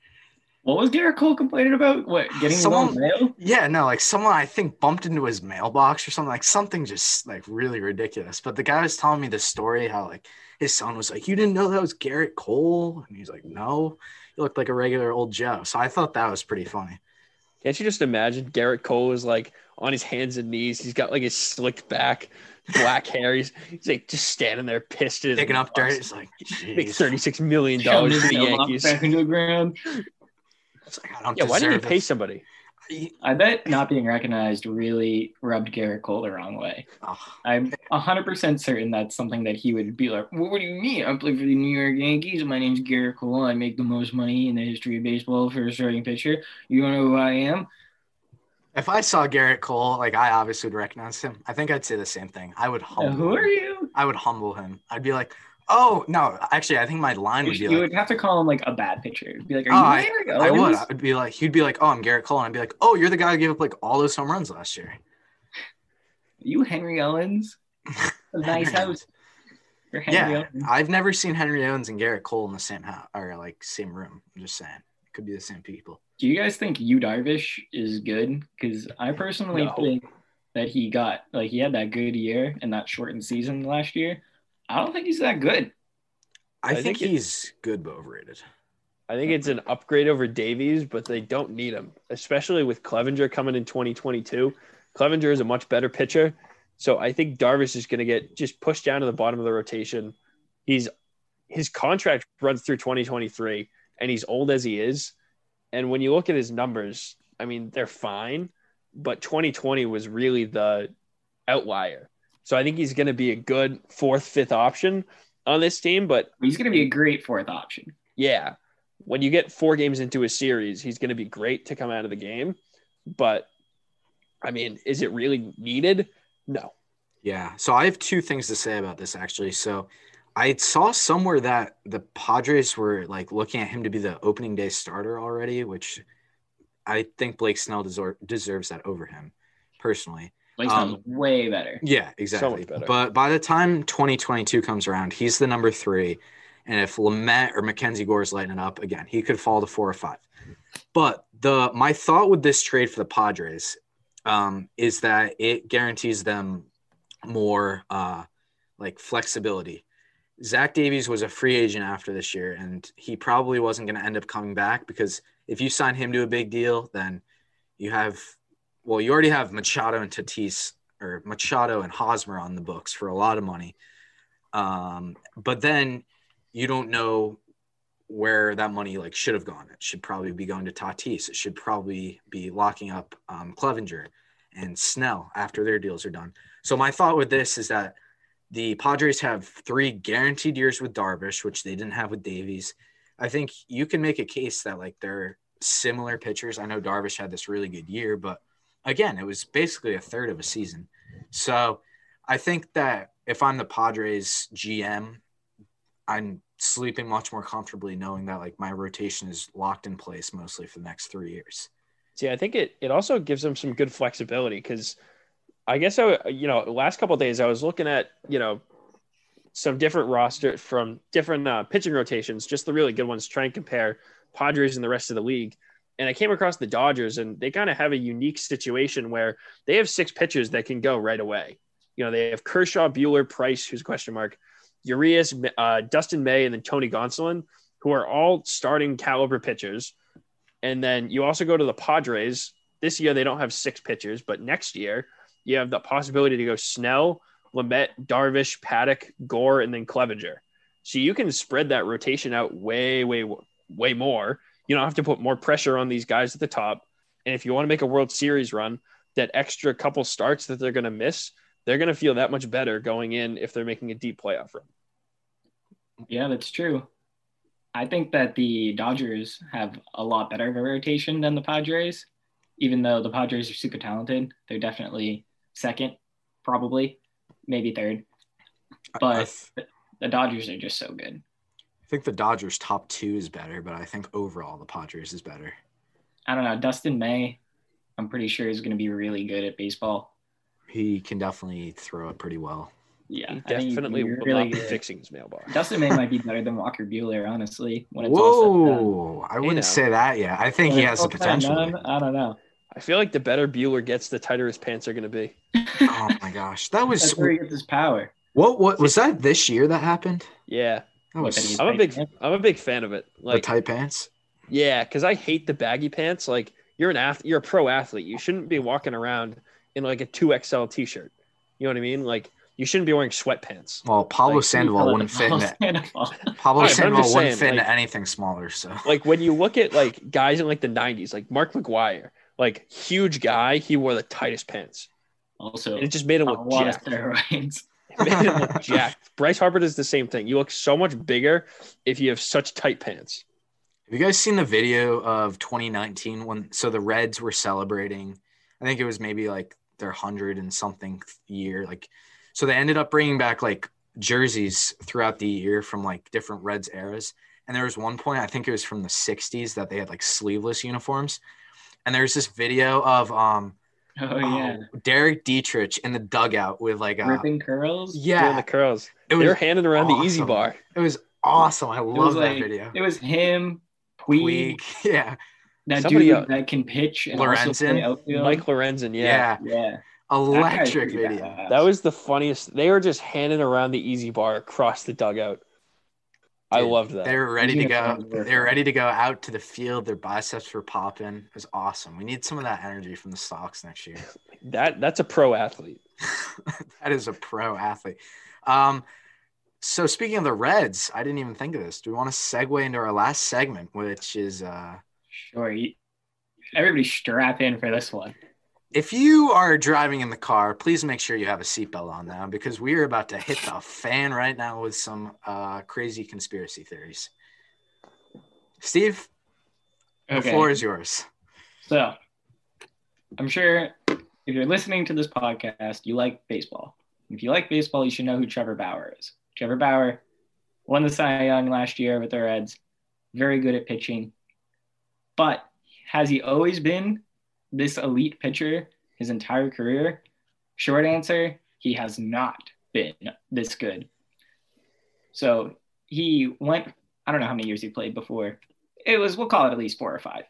What was Gerrit Cole complaining about? What getting Someone- his mail? Yeah, no, like someone I think bumped into his mailbox or something, like something just like really ridiculous. But the guy was telling me the story how like his son was like, You didn't know that was Gerrit Cole? And he's like, No, he looked like a regular old Joe. So I thought that was pretty funny. Can't you just imagine Gerrit Cole is like on his hands and knees? He's got like his slicked back, black hair. He's, he's like just standing there pissed. at his Picking up dirt. boss. It's like, Make thirty six million dollars his for the Yankees. back into the ground. It's like, I don't Yeah, why didn't you pay this. somebody? I bet not being recognized really rubbed Gerrit Cole the wrong way. Oh, I'm 100% certain that's something that he would be like, well, What do you mean? I play for the New York Yankees. My name's Gerrit Cole. I make the most money in the history of baseball for a starting pitcher. You don't know who I am? if I saw Gerrit Cole, like I obviously would recognize him. I think I'd say the same thing. I would humble who him. are you? I would humble him. I'd be like, Oh no, actually I think my line You, would be you like would have to call him like a bad pitcher. Be like, Are uh, Oh, you I- I would. I would be like, he'd be like, "Oh, I'm Gerrit Cole," and I'd be like, "Oh, you're the guy who gave up like all those home runs last year." you Henry Owens? A nice house Yeah, Owens. I've never seen Henry Owens and Gerrit Cole in the same house or like same room. I'm just saying, it could be the same people. Do you guys think Yu Darvish is good? Because I personally No. think that he got like he had that good year and that shortened season last year. I don't think he's that good. I, I think, think it- he's good but overrated. I think it's an upgrade over Davies, but they don't need him, especially with Clevinger coming in 2022. Clevinger is a much better pitcher. So I think Darvish is going to get just pushed down to the bottom of the rotation. He's his contract runs through 2023 and he's old as he is. And when you look at his numbers, I mean, they're fine, but 2020 was really the outlier. So I think he's going to be a good fourth, fifth option on this team, but He's going to be a great fourth option. yeah, when you get four games into a series, he's going to be great to come out of the game. But I mean, is it really needed? No. Yeah. So I have two things to say about this actually. So I saw somewhere that the Padres were like looking at him to be the opening day starter already, which I think Blake Snell desor- deserves that over him personally. Like Um, way better. Yeah, exactly. much better. But by the time 2022 comes around, he's the number three. And if Lamet or Mackenzie Gore is lighting it up again, he could fall to four or five. But the my thought with this trade for the Padres um, is that it guarantees them more uh, like flexibility. Zach Davies was a free agent after this year, and he probably wasn't going to end up coming back because if you sign him to a big deal, then you have well, you already have Machado and Tatis or Machado and Hosmer on the books for a lot of money. Um, but then you don't know where that money like should have gone. It should probably be going to Tatis. It should probably be locking up um, Clevinger and Snell after their deals are done. So my thought with this is that the Padres have three guaranteed years with Darvish, which they didn't have with Davies. I think you can make a case that like they're similar pitchers. I know Darvish had this really good year, but again, it was basically a third of a season. So I think that if I'm the Padres GM, I'm sleeping much more comfortably knowing that like my rotation is locked in place mostly for the next three years. See, I think it it also gives them some good flexibility because I guess I, you know, the last couple days I was looking at, you know, some different roster from different uh, pitching rotations, just the really good ones, try and compare Padres and the rest of the league. And I came across the Dodgers, and they kind of have a unique situation where they have six pitchers that can go right away. You know, they have Kershaw, Buehler, Price, who's a question mark, Urias, uh, Dustin May, and then Tony Gonsolin, who are all starting caliber pitchers. And then you also go to the Padres. This year they don't have six pitchers, but next year you have the possibility to go Snell, Lamet, Darvish, Paddack, Gore, and then Clevinger. So you can spread that rotation out way, way, way more. You don't have to put more pressure on these guys at the top. And if you want to make a World Series run, that extra couple starts that they're going to miss, they're going to feel that much better going in if they're making a deep playoff run. Yeah, that's true. I think that the Dodgers have a lot better of a rotation than the Padres, even though the Padres are super talented. They're definitely second, probably, maybe third. But the Dodgers are just so good. I think the Dodgers top two is better, but I think overall the Padres is better. I don't know. Dustin May, I'm pretty sure is going to be really good at baseball. He can definitely throw it pretty well. Yeah, he definitely will really not be fixing his mailbox. Dustin May might be better than Walker Buehler, honestly. When it's Whoa, I wouldn't say that yet. I think when he has the potential. I don't know. I feel like the better Buehler gets, the tighter his pants are going to be. oh my gosh, that was That's where he gets his power. What? What was that? This year that happened? Yeah, that was, I'm a big. Pants? I'm a big fan of it. Like the tight pants. Yeah, because I hate the baggy pants. Like you're an athlete, you're a pro athlete. You shouldn't be walking around in like a two XL t-shirt. You know what I mean? Like you shouldn't be wearing sweatpants. Well, Pablo like, Sandoval wouldn't fit into Pablo right, Sandoval wouldn't fit like, into anything smaller. So, like when you look at like guys in like the '90s, like Mark McGwire, like huge guy, he wore the tightest pants. Also, and it just made him look jacked. it made him look jacked. Bryce Harper does the same thing. You look so much bigger if you have such tight pants. Have you guys seen the video of 2019 when so the Reds were celebrating? I think it was maybe like their hundred and something year. Like, so they ended up bringing back like jerseys throughout the year from like different Reds eras. And there was one point, I think it was from the 60s, that they had like sleeveless uniforms and there's this video of um oh yeah um, Derek Dietrich in the dugout with like a ripping curls. Yeah, Doing the curls. It was They're handing around awesome. the easy bar. It was awesome. I love that like, video. It was him, Puig, Puig yeah. That Somebody dude else. that can pitch and Lorenzen. Mike Lorenzen, yeah. Yeah. yeah. Electric video. That was the funniest. They were just handing around the easy bar across the dugout. I loved that. They were ready to go. They were ready to go out to the field. Their biceps were popping. It was awesome. We need some of that energy from the Sox next year. that that's a pro athlete. that is a pro athlete. Um, so speaking of the Reds, I didn't even think of this. Do we want to segue into our last segment, which is uh sure. Everybody strap in for this one if you are driving in the car, please make sure you have a seatbelt on now because we are about to hit the fan right now with some uh, crazy conspiracy theories. Steve, okay. the floor is yours. So, I'm sure if you're listening to this podcast, you like baseball. If you like baseball, you should know who Trevor Bauer is. Trevor Bauer won the Cy Young last year with the Reds, very good at pitching. But has he always been this elite pitcher his entire career? Short answer, he has not been this good. So he went, I don't know how many years he played before. It was, we'll call it at least four or five.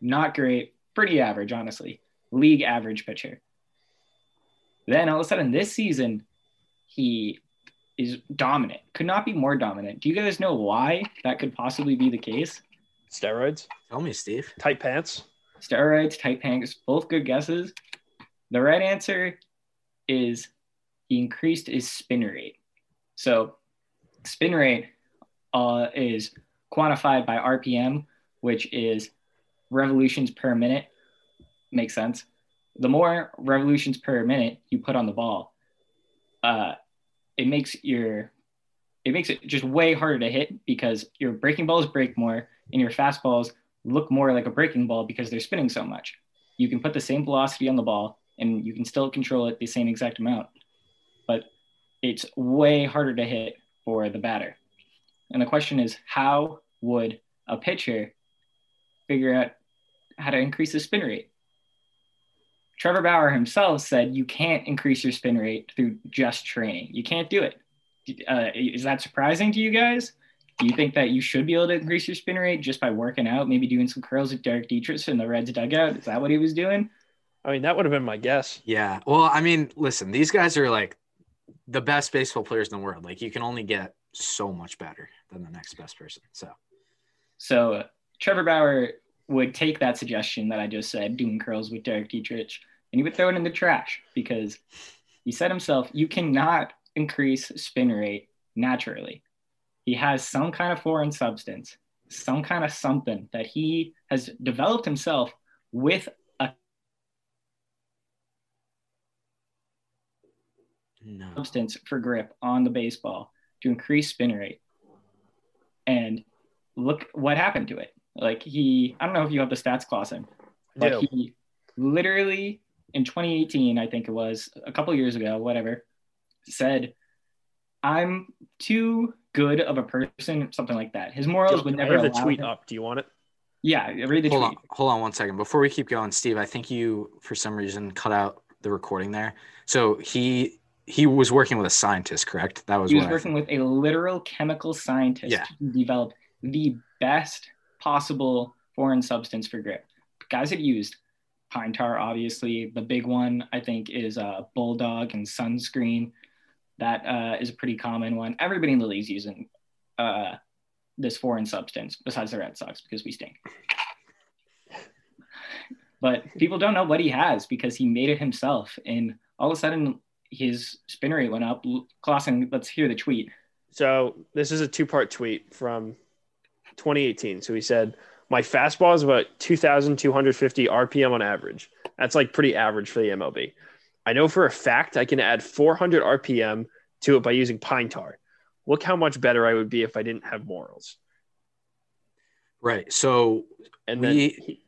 Not great, pretty average, honestly. League average pitcher. Then all of a sudden this season, he is dominant. Could not be more dominant. Do you guys know why that could possibly be the case? Steroids. Tell me, Steve. Tight pants steroids, tight pants, both good guesses. The right answer is he increased his spin rate. So, spin rate uh, is quantified by RPM, which is revolutions per minute. Makes sense. The more revolutions per minute you put on the ball, uh, it makes your it makes it just way harder to hit because your breaking balls break more and your fastballs look more like a breaking ball because they're spinning so much. You can put the same velocity on the ball and you can still control it the same exact amount, but it's way harder to hit for the batter. And the question is, how would a pitcher figure out how to increase the spin rate? Trevor Bauer himself said you can't increase your spin rate through just training. You can't do it. Uh, is that surprising to you guys? Do you think that you should be able to increase your spin rate just by working out, maybe doing some curls with Derek Dietrich in the Reds dugout? Is that what he was doing? I mean, that would have been my guess. Yeah. Well, I mean, listen, these guys are like the best baseball players in the world. Like you can only get so much better than the next best person. So, so uh, Trevor Bauer would take that suggestion that I just said, doing curls with Derek Dietrich, and he would throw it in the trash because he said himself, you cannot increase spin rate naturally. He has some kind of foreign substance, some kind of something that he has developed himself with a no. substance for grip on the baseball to increase spin rate. And look what happened to it. Like he, I don't know if you have the stats clause in, but No. he literally in 2018, I think it was a couple years ago, whatever, said, "I'm too good of a person," something like that. His morals would I never have the allow tweet him- up. Do you want it? Yeah, read the Hold tweet. on, hold on one second. Before we keep going, Steve, I think you for some reason cut out the recording there. So he he was working with a scientist, correct? That was He was what I working with a literal chemical scientist Yeah. to develop the best possible foreign substance for grip. Guys had used pine tar, obviously. The big one, I think, is uh, bulldog and sunscreen. That uh, is a pretty common one. Everybody in the league's using uh, this foreign substance, besides the Red Sox, because we stink. But people don't know what he has because he made it himself. And all of a sudden, his spin rate went up. Clausen, let's hear the tweet. So this is a two-part tweet from 2018. So he said, "My fastball is about 2,250 RPM on average. That's like pretty average for the MLB. I know for a fact I can add 400 RPM to it by using pine tar. Look how much better I would be if I didn't have morals." Right. So And then We- he,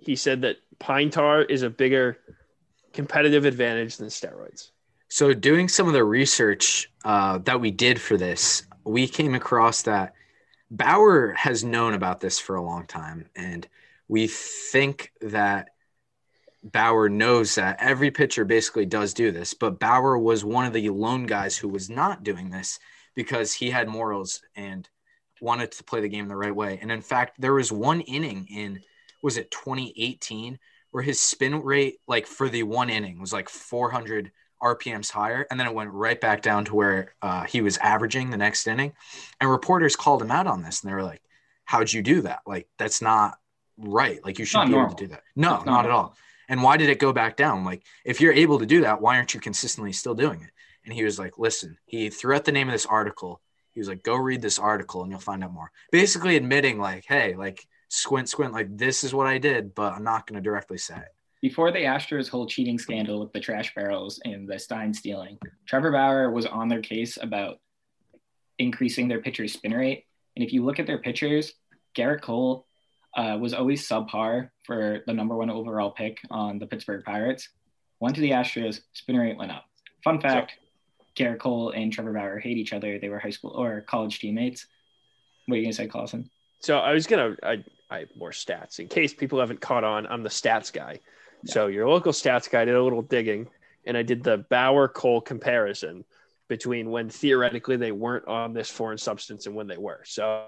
he said that pine tar is a bigger competitive advantage than steroids. So, doing some of the research uh, that we did for this, we came across that Bauer has known about this for a long time. And we think that Bauer knows that every pitcher basically does do this. But Bauer was one of the lone guys who was not doing this because he had morals and wanted to play the game the right way. And in fact, there was one inning in, was it 2018, where his spin rate, like for the one inning, was like 400 RPMs higher, and then it went right back down to where uh, he was averaging the next inning. And reporters called him out on this, and they were like, "How'd you do that? Like that's not right. Like you should not be able to do that. No, not, not at all. And why did it go back down? Like if you're able to do that, why aren't you consistently still doing it?" And he was like, "Listen." He threw out the name of this article. He was like, "Go read this article, and you'll find out more." Basically admitting, like, "Hey, like." Squint, squint, like this is what I did, but I'm not going to directly say it. Before the Astros' whole cheating scandal with the trash barrels and the Stein stealing, Trevor Bauer was on their case about increasing their pitcher's spin rate. And if you look at their pitchers, Gerrit Cole uh, was always subpar for the number one overall pick on the Pittsburgh Pirates. Went to the Astros, spin rate went up. Fun fact Gerrit Cole and Trevor Bauer hate each other. They were high school or college teammates. What are you going to say, Clausen? So I was gonna I I have more stats in case people haven't caught on. I'm the stats guy. So your local stats guy did a little digging, and I did the Bauer Cole comparison between when theoretically they weren't on this foreign substance and when they were. So.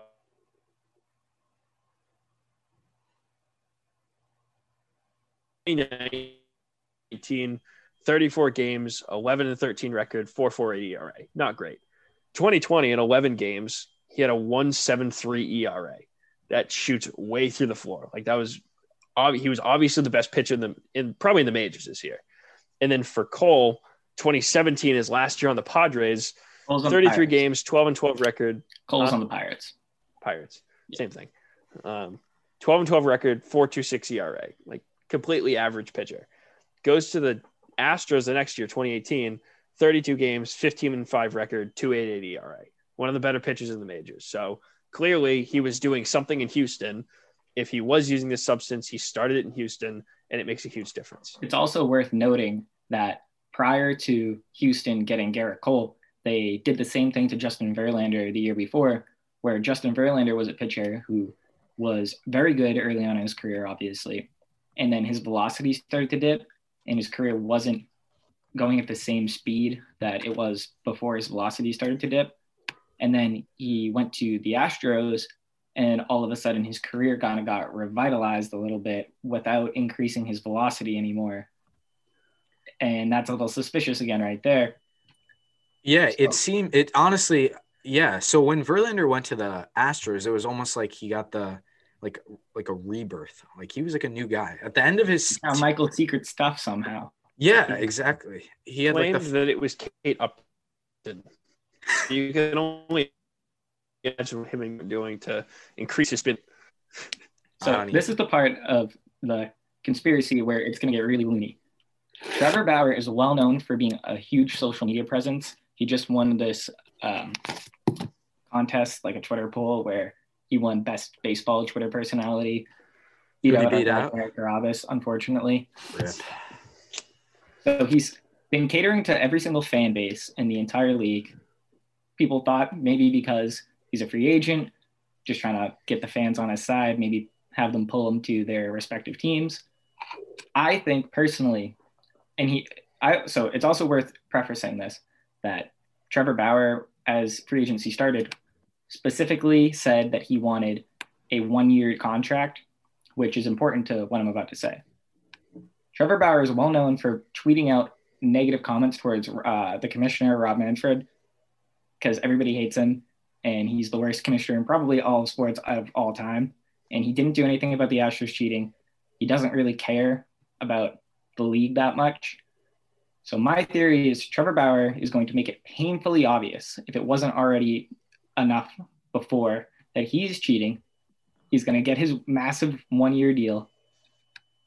Eighteen, 34 games, 11 and 13 record, 4.48 ERA. Not great. 2020 in 11 games, he had a 1.73 ERA. That shoots way through the floor. Like that was, he was obviously the best pitcher in the in probably in the majors this year. And then for Cole, 2017 is last year on the Padres, Cole's on the 33 Pirates. games, 12 and 12 record, Cole's Huh? on the Pirates. Pirates. Yeah. Same thing. Um, 12 and 12 record, 4.26 ERA. Like completely average pitcher. Goes to the Astros the next year, 2018, 32 games, 15 and 5 record, 2.88 ERA. One of the better pitchers in the majors. So clearly he was doing something in Houston. If he was using this substance, he started it in Houston, and it makes a huge difference. It's also worth noting that prior to Houston getting Gerrit Cole, they did the same thing to Justin Verlander the year before, where Justin Verlander was a pitcher who was very good early on in his career, obviously. And then his velocity started to dip. and his career wasn't going at the same speed that it was before his velocity started to dip. And then he went to the Astros, and all of a sudden his career kind of got revitalized a little bit without increasing his velocity anymore. And that's a little suspicious again, right there. Yeah, it seemed it honestly. Yeah, so when Verlander went to the Astros, it was almost like he got the like like a rebirth. Like he was like a new guy at the end of his. Now Michael Secret stuff somehow. Yeah, exactly. He had like the that it was Kate Upton. You can only imagine what him doing to increase his spin. So don't this is the part of the conspiracy where it's going to get really loony. Trevor Bauer is well known for being a huge social media presence. He just won this um, contest, like a Twitter poll, where he won best baseball Twitter personality. Who'd he beat out? Eric unfortunately. Rip. So he's been catering to every single fan base in the entire league. People thought maybe because he's a free agent, just trying to get the fans on his side, maybe have them pull him to their respective teams. I think personally, and he, I so it's also worth prefacing this that Trevor Bauer, as free agency started, specifically said that he wanted a one-year contract, which is important to what I'm about to say. Trevor Bauer is well known for tweeting out negative comments towards uh, the commissioner, Rob Manfred, because everybody hates him and he's the worst commissioner in probably all of sports of all time. And he didn't do anything about the Astros cheating. He doesn't really care about the league that much. So my theory is Trevor Bauer is going to make it painfully obvious, if it wasn't already enough before, that he's cheating. He's going to get his massive one-year deal.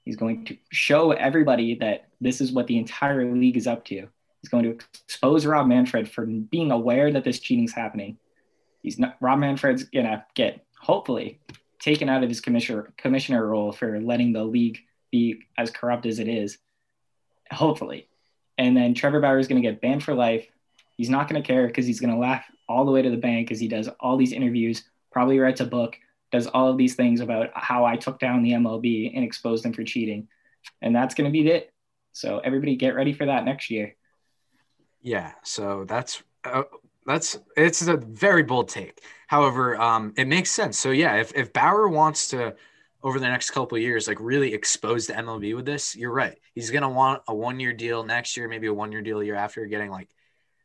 He's going to show everybody that this is what the entire league is up to. He's going to expose Rob Manfred for being aware that this cheating's happening. He's not Rob Manfred's gonna get hopefully taken out of his commissioner commissioner role for letting the league be as corrupt as it is. Hopefully. And then Trevor Bauer is going to get banned for life. He's not going to care because he's going to laugh all the way to the bank as he does all these interviews, probably writes a book, does all of these things about how I took down the MLB and exposed them for cheating. And that's going to be it. So everybody get ready for that next year. Yeah, so that's uh, that's it's a very bold take. However, um, it makes sense. So yeah, if if Bauer wants to over the next couple years, like really expose the MLB with this, you're right. He's gonna want a one year deal next year, maybe a one year deal year after, getting like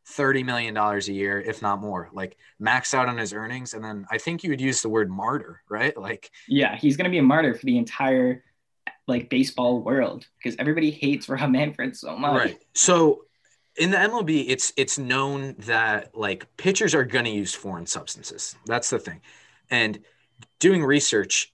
thirty million dollars a year, if not more. Like max out on his earnings, and then I think you would use the word martyr, right? Like Yeah, he's going to be a martyr for the entire like baseball world because everybody hates Rob Manfred so much. Right. So in the MLB, it's it's known that like pitchers are going to use foreign substances. That's the thing. And doing research,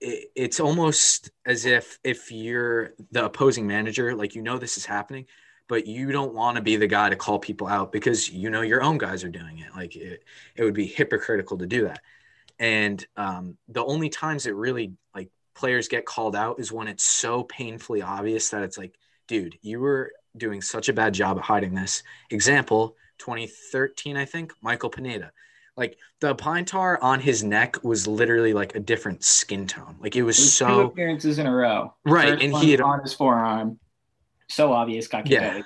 it, it's almost as if if you're the opposing manager, like you know this is happening, but you don't want to be the guy to call people out because you know your own guys are doing it. Like it, it would be hypocritical to do that. And um, the only times it really like players get called out is when it's so painfully obvious that it's like, dude, you were doing such a bad job at hiding this. Example, 2013, I think, Michael Pineda. Like the pine tar on his neck was literally like a different skin tone. Like it was It was two so appearances in a row. Right, First and he had- on his forearm, so obvious, got kicked Yeah. out.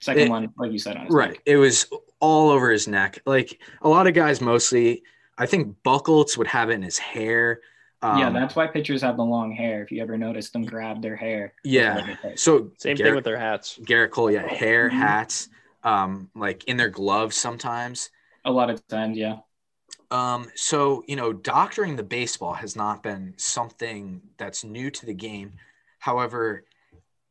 Second It- one, like you said, on his right. neck. It was all over his neck. Like a lot of guys, mostly, I think Buchholz would have it in his hair. Um, yeah, that's why pitchers have the long hair. If you ever notice them grab their hair. yeah. So Same thing with their hats. Gerrit Cole, yeah, hair, Mhm. hats, um, like in their gloves sometimes. A lot of times, yeah. Um, so you know, doctoring the baseball has not been something that's new to the game. However,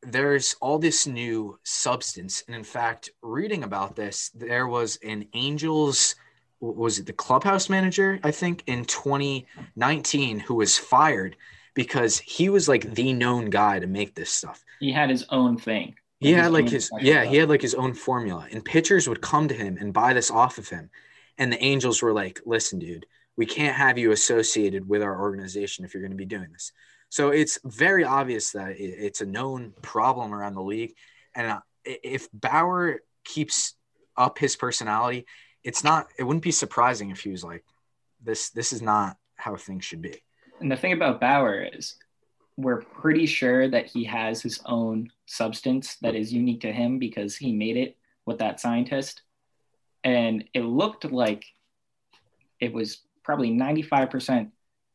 there's all this new substance, and in fact, reading about this, there was an Angels was it the clubhouse manager I think in 2019 who was fired because he was like the known guy to make this stuff. He had his own thing. He had like his yeah, stuff. he had like his own formula, and pitchers would come to him and buy this off of him. And the Angels were like, "Listen, dude, we can't have you associated with our organization if you're going to be doing this." So it's very obvious that it's a known problem around the league, and uh, if Bauer keeps up his personality, it's not. It wouldn't be surprising if he was like, "This, this is not how things should be." And the thing about Bauer is we're pretty sure that he has his own substance that is unique to him because he made it with that scientist. And it looked like it was probably 95%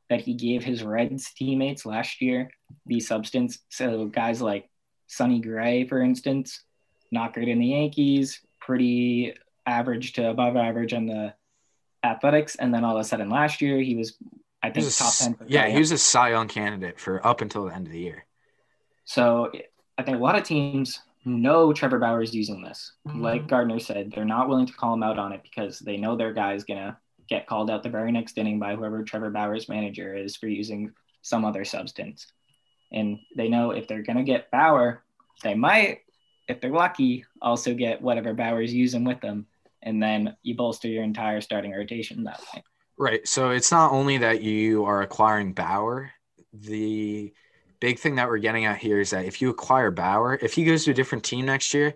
that he gave his Reds teammates last year the substance. So guys like Sonny Gray, for instance, not great in the Yankees, pretty average to above average on the athletics. And then all of a sudden last year he was I think He was a top 10. yeah, he was a Cy Young candidate for up until the end of the year. So I think a lot of teams know Trevor Bauer is using this. Mm-hmm. Like Gardner said, they're not willing to call him out on it because they know their guy is going to get called out the very next inning by whoever Trevor Bauer's manager is for using some other substance. And they know if they're going to get Bauer, they might, if they're lucky, also get whatever Bauer's using with them. And then you bolster your entire starting rotation that way. Right. So it's not only that you are acquiring Bauer, the big thing that we're getting at here is that if you acquire Bauer, if he goes to a different team next year,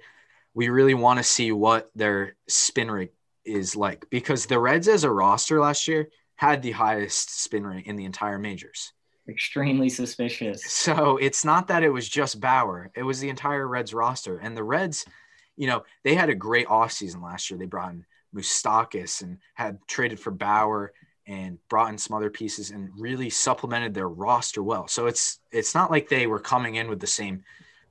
we really want to see what their spin rate is like because the Reds as a roster last year had the highest spin rate in the entire majors. Extremely suspicious. So it's not that it was just Bauer, it was the entire Reds roster. And the Reds, you know, they had a great offseason last year. They brought in Moustakas and had traded for Bauer and brought in some other pieces and really supplemented their roster well. So it's it's not like they were coming in with the same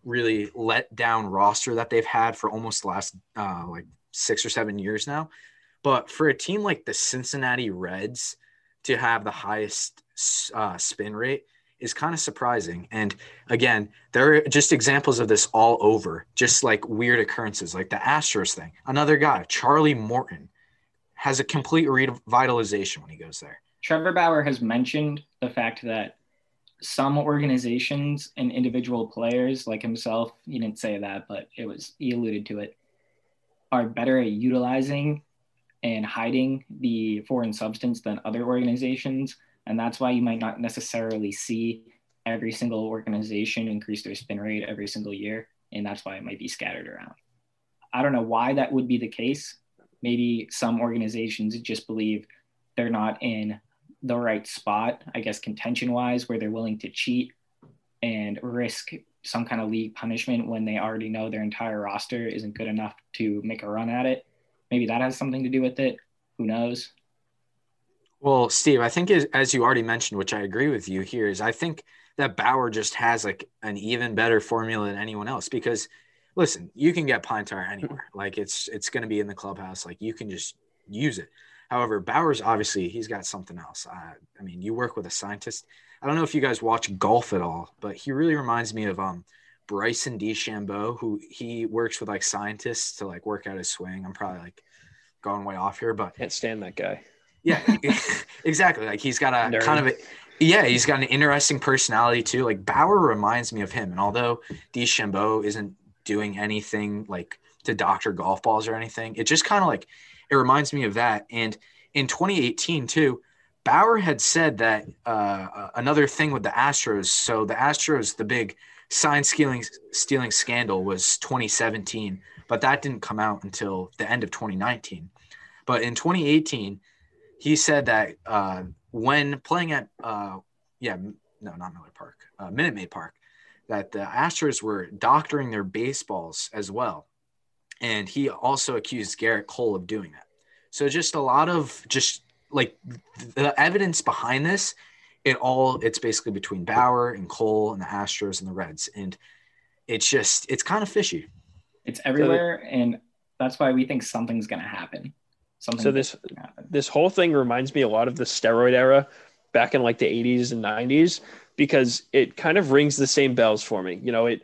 really let down roster that they've had for almost the last uh, like six or seven years now. But for a team like the Cincinnati Reds to have the highest uh, spin rate is kind of surprising. And again, there are just examples of this all over, just like weird occurrences, like the Astros thing. Another guy, Charlie Morton, has a complete revitalization when he goes there. Trevor Bauer has mentioned the fact that some organizations and individual players like himself, he didn't say that, but it was he alluded to it, are better at utilizing and hiding the foreign substance than other organizations. And that's why you might not necessarily see every single organization increase their spin rate every single year. And that's why it might be scattered around. I don't know why that would be the case. Maybe some organizations just believe they're not in the right spot, I guess, contention wise, where they're willing to cheat and risk some kind of league punishment when they already know their entire roster isn't good enough to make a run at it. Maybe that has something to do with it. Who knows? Well, Steve, I think as, you already mentioned, which I agree with you here, is I think that Bauer just has like an even better formula than anyone else because listen, you can get pine tar anywhere. Like it's it's going to be in the clubhouse. Like you can just use it. However, Bauer's obviously he's got something else. I, I mean, you work with a scientist. I don't know if you guys watch golf at all, but he really reminds me of um Bryson DeChambeau, who he works with like scientists to like work out his swing. I'm probably like going way off here, but Can't stand that guy. yeah, exactly. Like he's got a Nerd. kind of a yeah, he's got an interesting personality too. Like Bauer reminds me of him, and although DeChambeau isn't doing anything like to doctor golf balls or anything, it just kind of like it reminds me of that. And in 2018 too, Bauer had said that uh, another thing with the Astros. So the Astros, the big sign stealing stealing scandal was 2017, but that didn't come out until the end of 2019. But in 2018, he said that uh, when playing at uh, yeah no not Miller Park uh, Minute Maid Park that the Astros were doctoring their baseballs as well, and he also accused Gerrit Cole of doing that. So just a lot of just like the evidence behind this, it all it's basically between Bauer and Cole and the Astros and the Reds, and it's just it's kind of fishy. It's everywhere, and that's why we think something's going to happen. Something So this happen. this whole thing reminds me a lot of the steroid era back in like the 80s and 90s because it kind of rings the same bells for me. You know, it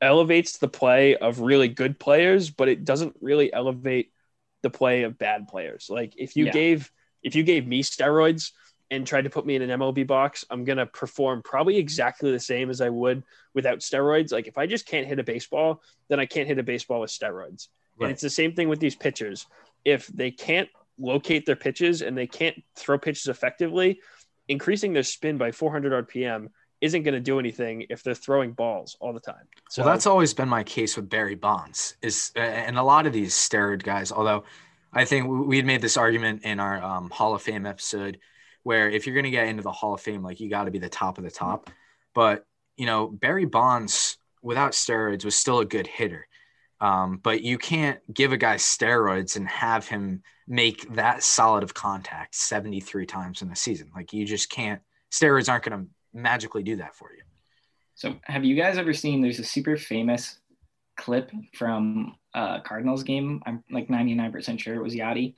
elevates the play of really good players, but it doesn't really elevate the play of bad players. Like if you Yeah. gave if you gave me steroids and tried to put me in an MLB box, I'm going to perform probably exactly the same as I would without steroids. Like if I just can't hit a baseball, then I can't hit a baseball with steroids. Right. And it's the same thing with these pitchers. If they can't locate their pitches and they can't throw pitches effectively, increasing their spin by 400 RPM isn't going to do anything if they're throwing balls all the time. So well, that's always been my case with Barry Bonds is, and a lot of these steroid guys. Although I think we- had made this argument in our um, Hall of Fame episode, where if you're going to get into the Hall of Fame, like you got to be the top of the top. But you know, Barry Bonds without steroids was still a good hitter. Um, but you can't give a guy steroids and have him make that solid of contact 73 times in a season. Like you just can't, steroids aren't going to magically do that for you. So, have you guys ever seen? There's a super famous clip from a Cardinals game. I'm like 99% sure it was Yadi,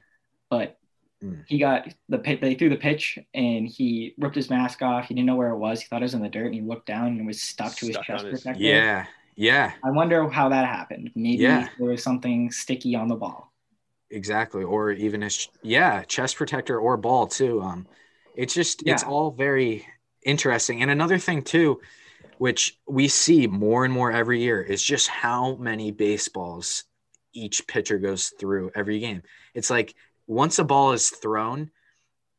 but Mm. he got the pit. They threw the pitch and he ripped his mask off. He didn't know where it was. He thought it was in the dirt and he looked down and it was stuck to his chest his- protector. Yeah. Yeah. I wonder how that happened. Maybe Yeah. there was something sticky on the ball. Exactly. Or even a, yeah, chest protector or ball too. Um, it's just, it's all very interesting. And another thing too, which we see more and more every year is just how many baseballs each pitcher goes through every game. It's like once a ball is thrown,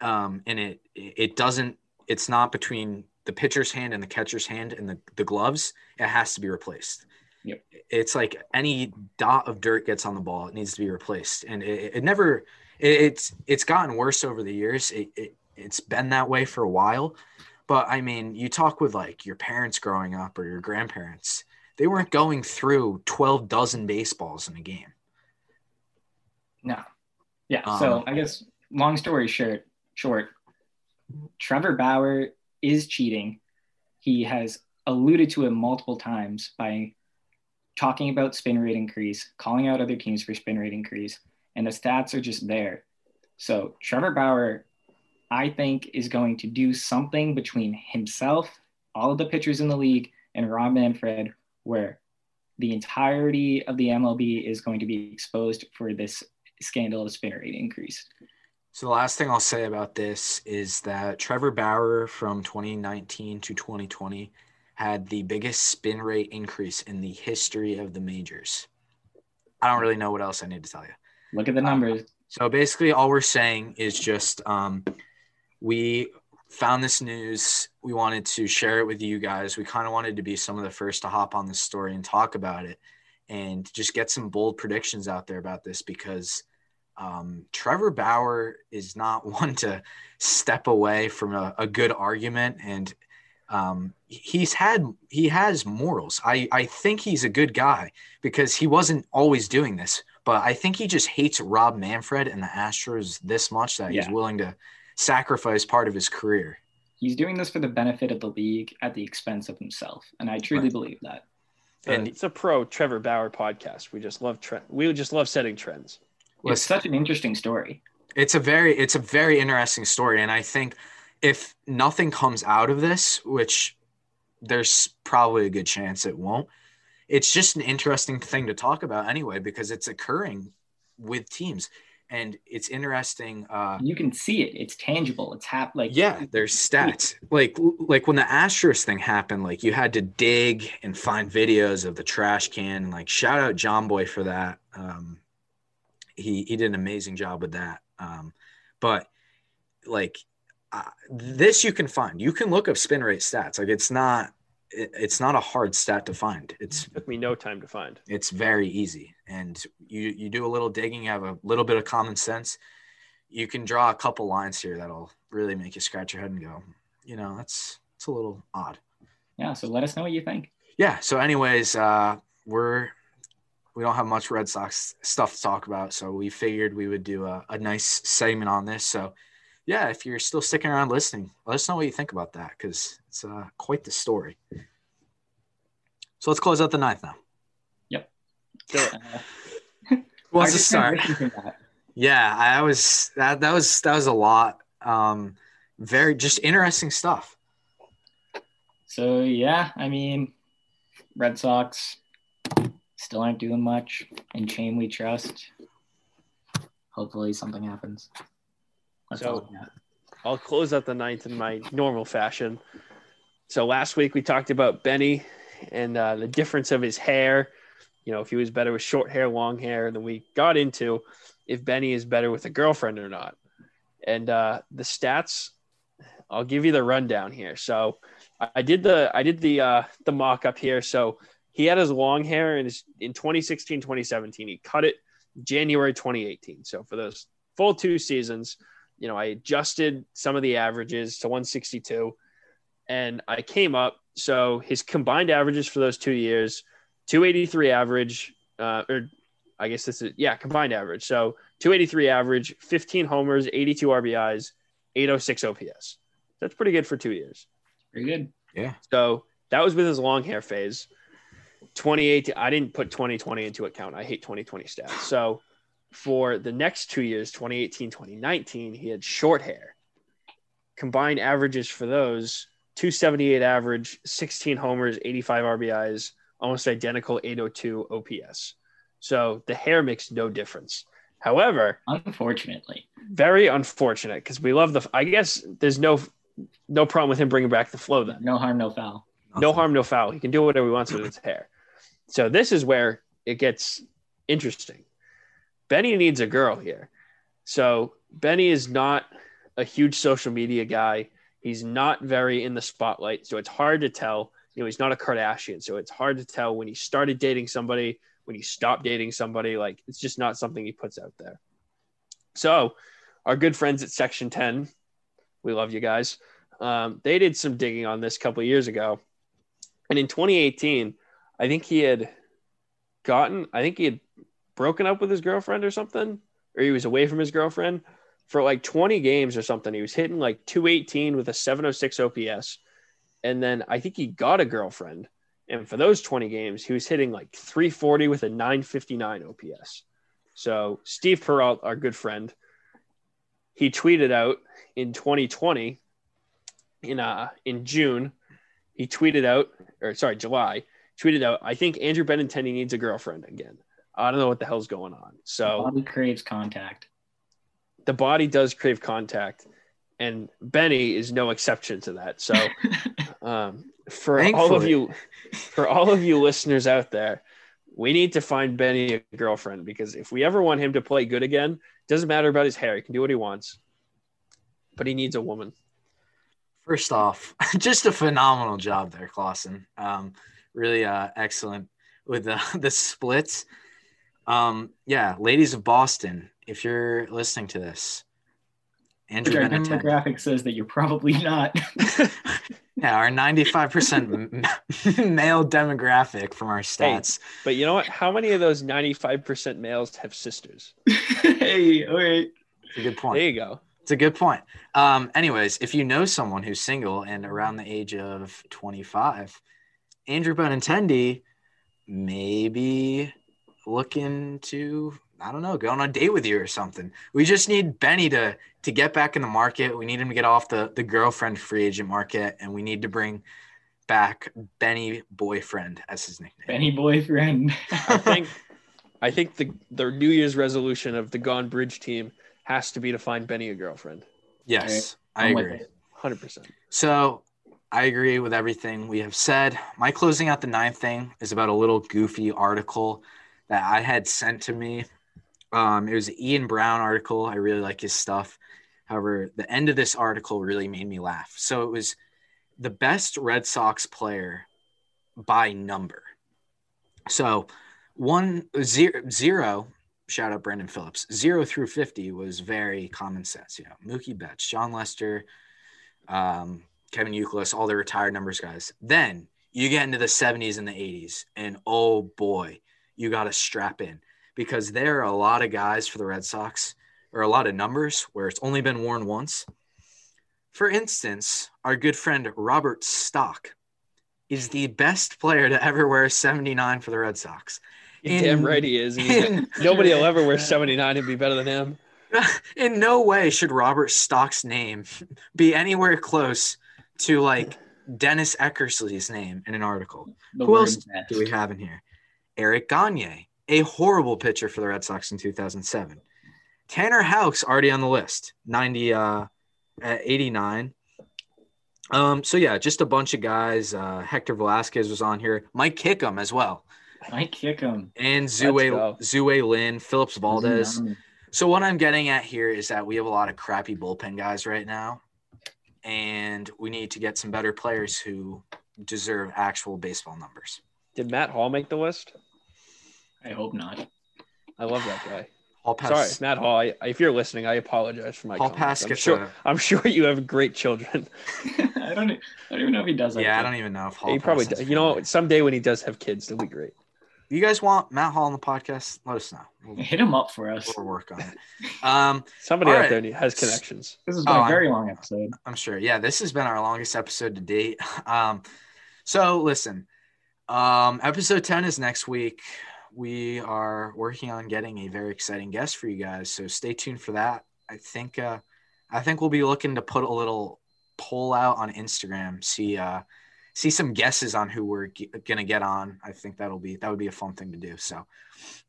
um, and it it doesn't, it's not between the pitcher's hand and the catcher's hand and the, the gloves, it has to be replaced. Yep. It's like any dot of dirt gets on the ball, it needs to be replaced. And it, it never, it, it's it's gotten worse over the years. It, it it's been that way for a while. But I mean, you talk with like your parents growing up or your grandparents, they weren't going through 12 dozen baseballs in a game. No. Yeah. so Um, I guess long story short, short, Trevor Bauer is cheating. He has alluded to it multiple times by talking about spin rate increase, calling out other teams for spin rate increase, and the stats are just there. So Trevor Bauer, I think, is going to do something between himself, all of the pitchers in the league, and Rob Manfred, where the entirety of the MLB is going to be exposed for this scandal of spin rate increase. So the last thing I'll say about this is that Trevor Bauer from 2019 to 2020 had the biggest spin rate increase in the history of the majors. I don't really know what else I need to tell you. Look at the numbers. So basically, all we're saying is just um, we found this news. We wanted to share it with you guys. We kind of wanted to be some of the first to hop on this story and talk about it and just get some bold predictions out there about this because um, Trevor Bauer is not one to step away from a, a good argument. And um, he's had, he has morals. I, I think he's a good guy because he wasn't always doing this but I think he just hates Rob Manfred and the Astros this much that he's willing to sacrifice part of his career. He's doing this for the benefit of the league at the expense of himself. And I truly Right. believe that. And- And it's a pro Trevor Bauer podcast. We just love trend. We just love setting trends. It's Listen, such an interesting story. it's a very it's a very interesting story and I think if nothing comes out of this, which there's probably a good chance it won't, it's just an interesting thing to talk about anyway because it's occurring with teams and it's interesting uh You can see it. It's tangible. It's hap like yeah there's stats. Like like when the astros thing happened like you had to dig and find videos of the trash can and like shout out Jomboy for that. Um he he did an amazing job with that. Um but like uh, this you can find. You can look up spin rate stats. Like it's not it, it's not a hard stat to find it's Took me no time to find. it's very easy and you you do a little digging you have a little bit of common sense you can draw a couple lines here that'll really make you scratch your head and go you know that's it's a little odd yeah. So let us know what you think. yeah so anyways uh we're we don't have much red sox stuff to talk about so we figured we would do a, a nice segment on this so yeah if you're still sticking around listening let us know what you think about that because it's uh, quite the story so let's close out the ninth now Yep. So Uh, who wants to start transition from that. Yeah, I was that that was that was a lot. Um very just interesting stuff. So yeah, I mean, Red Sox still aren't doing much. and Chaim we trust. Hopefully something happens. That's So- all I got. I'll close out the ninth in my normal fashion. So last week we talked about Benny and uh, the difference of his hair. You know, if he was better with short hair, long hair. Then we got into if Benny is better with a girlfriend or not. And uh, the stats, I'll give you the rundown here. So I I did the I did the uh, the mock up here. So he had his long hair in his, in 2016, 2017. He cut it January 2018. So for those full two seasons, you know, I adjusted some of the averages to 162 and I came up so his combined averages for those two years 283 average, uh, or I guess this is, yeah, combined average. So 283 average, 15 homers, 82 RBIs, 806 OPS. That's pretty good for two years. Pretty good. Yeah. So that was with his long hair phase. 2018, I didn't put 2020 into account. I hate 2020 stats. So for the next two years, 2018, 2019, he had short hair. Combined averages for those 278 average, 16 homers, 85 RBIs, almost identical 802 OPS. So the hair makes no difference. However, Unfortunately, very unfortunate because we love the. I guess there's no no problem with him bringing back the flow then. no harm, no foul. No harm, no foul. He can do whatever he wants with his hair. So this is where it gets interesting. Benny needs a girl here. So Benny is not a huge social media guy. He's not very in the spotlight. So it's hard to tell. You know, he's not a Kardashian. So it's hard to tell when he started dating somebody, when he stopped dating somebody. Like it's just not something he puts out there. So our good friends at Section 10, we love you guys. Um, they did some digging on this a couple years ago. And in 2018, I think he had gotten, I think he had broken up with his girlfriend or something, or he was away from his girlfriend for like 20 games or something. He was hitting like 218 with a 706 OPS. And then I think he got a girlfriend. And for those 20 games, he was hitting like 340 with a 959 OPS. So Steve Peralt, our good friend, he tweeted out in 2020, in uh in June, he tweeted out, or sorry, July, tweeted out, I think Andrew Benintendi needs a girlfriend again. I don't know what the hell's going on. So Body craves contact. the body does crave contact, and Benny is no exception to that. So um, for all of you, for all of you listeners out there, we need to find Benny a girlfriend because if we ever want him to play good again, doesn't matter about his hair. He can do what he wants, but he needs a woman. First off, just a phenomenal job there, Clausen. Um, really uh, excellent with the, the splits. Um, yeah, ladies of Boston, if you're listening to this, Andrew Which our Benintendi. demographic says that you're probably not. Yeah, our 95% male demographic from our stats. But you know what? How many of those 95% males have sisters? hey, all right. It's a good point. There you go. It's a good point. Um, anyways, if you know someone who's single and around the age of 25, Andrew Benintendi maybe looking to, I don't know, go on a date with you or something. We just need Benny to to get back in the market. We need him to get off the the girlfriend free agent market, and we need to bring back Benny boyfriend as his nickname. Benny boyfriend. I think I think the the New Year's resolution of the Gone Bridge team has to be to find Benny a girlfriend. Yes, I I'm agree. Hundred percent. So I agree with everything we have said. My closing out the ninth thing is about a little goofy article that I had sent to me. Um, it was an Ian Browne article. I really like his stuff. However, the end of this article really made me laugh. So it was the best Red Sox player by number. So one zero zero. Shout out Brendan Phillips. Zero through fifty was very common sense. You know, Mookie Betts, Jon Lester, um, Kevin Youkilis, all the retired numbers guys. Then you get into the 70s and the 80s, and oh boy, you got to strap in because there are a lot of guys for the Red Sox, or a lot of numbers where it's only been worn once. For instance, our good friend Robert Stock is the best player to ever wear 79 for the Red Sox. In- Damn right he is. In, Nobody will ever wear 79 and be better than him. in no way should Robert Stock's name be anywhere close to like Dennis Eckersley's name in an article. The Who else nest. do we have in here? Eric Gagne, a horrible pitcher for the Red Sox in 2007. Tanner Houck's already on the list, 90, uh, 89. Um, so yeah, just a bunch of guys. Uh, Hector Velazquez was on here. Mike Kickham as well, I kick him. and Let's Zue. Zue Lin, Phillips Valdez. So what I'm getting at here is that we have a lot of crappy bullpen guys right now, and we need to get some better players who deserve actual baseball numbers. Did Matt Hall make the list? I hope not. I love that guy. Paul Sorry, Matt Hall. I, if you're listening, I apologize for my Paul comments. Pass I'm sure. a- I'm sure you have great children. I don't. I don't even know if he does that. Yeah, I don't even know if Hall he probably, does. you know, family. someday when he does have kids, they'll be great. You guys want Matt Hall on the podcast? Let us know. We'll, Hit him up for us. we'll work on it. Um, Somebody out right. there has connections. This has been Oh, a very long episode. I'm sure. Yeah, this has been our longest episode to date. Um, so listen, um, episode 10 is next week. We are working on getting a very exciting guest for you guys, so stay tuned for that. I think uh, I think we'll be looking to put a little poll out on Instagram, see uh, see some guesses on who we're g- gonna get on. I think that'll be that would be a fun thing to do. So,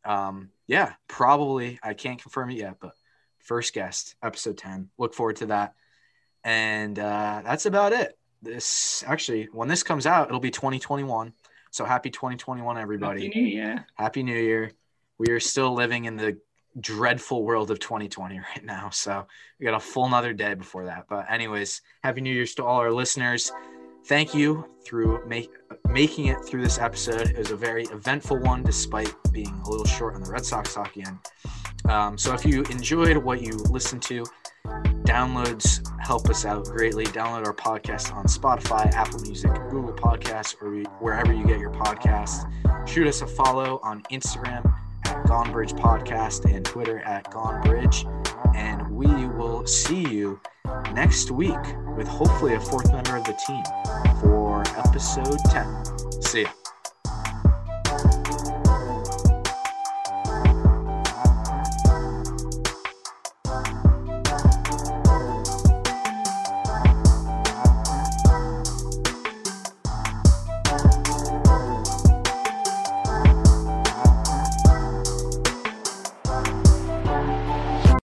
um, yeah, probably I can't confirm it yet, but first guest, episode 10. Look forward to that. And uh, that's about it. This actually, when this comes out, it'll be 2021. So happy 2021, everybody. Happy New Year. Happy New Year. We are still living in the dreadful world of 2020 right now. So we got a full another day before that. But anyways, happy New Year's to all our listeners. Thank you through make, making it through this episode. It was a very eventful one, despite being a little short on the Red Sox hockey end. Um, so if you enjoyed what you listened to, downloads help us out greatly. Download our podcast on Spotify, Apple Music, Google Podcasts, or wherever you get your podcasts. Shoot us a follow on Instagram at Gonebridge Podcast and Twitter at Gonebridge. And we will see you next week with hopefully a fourth member of the team for episode 10. See ya.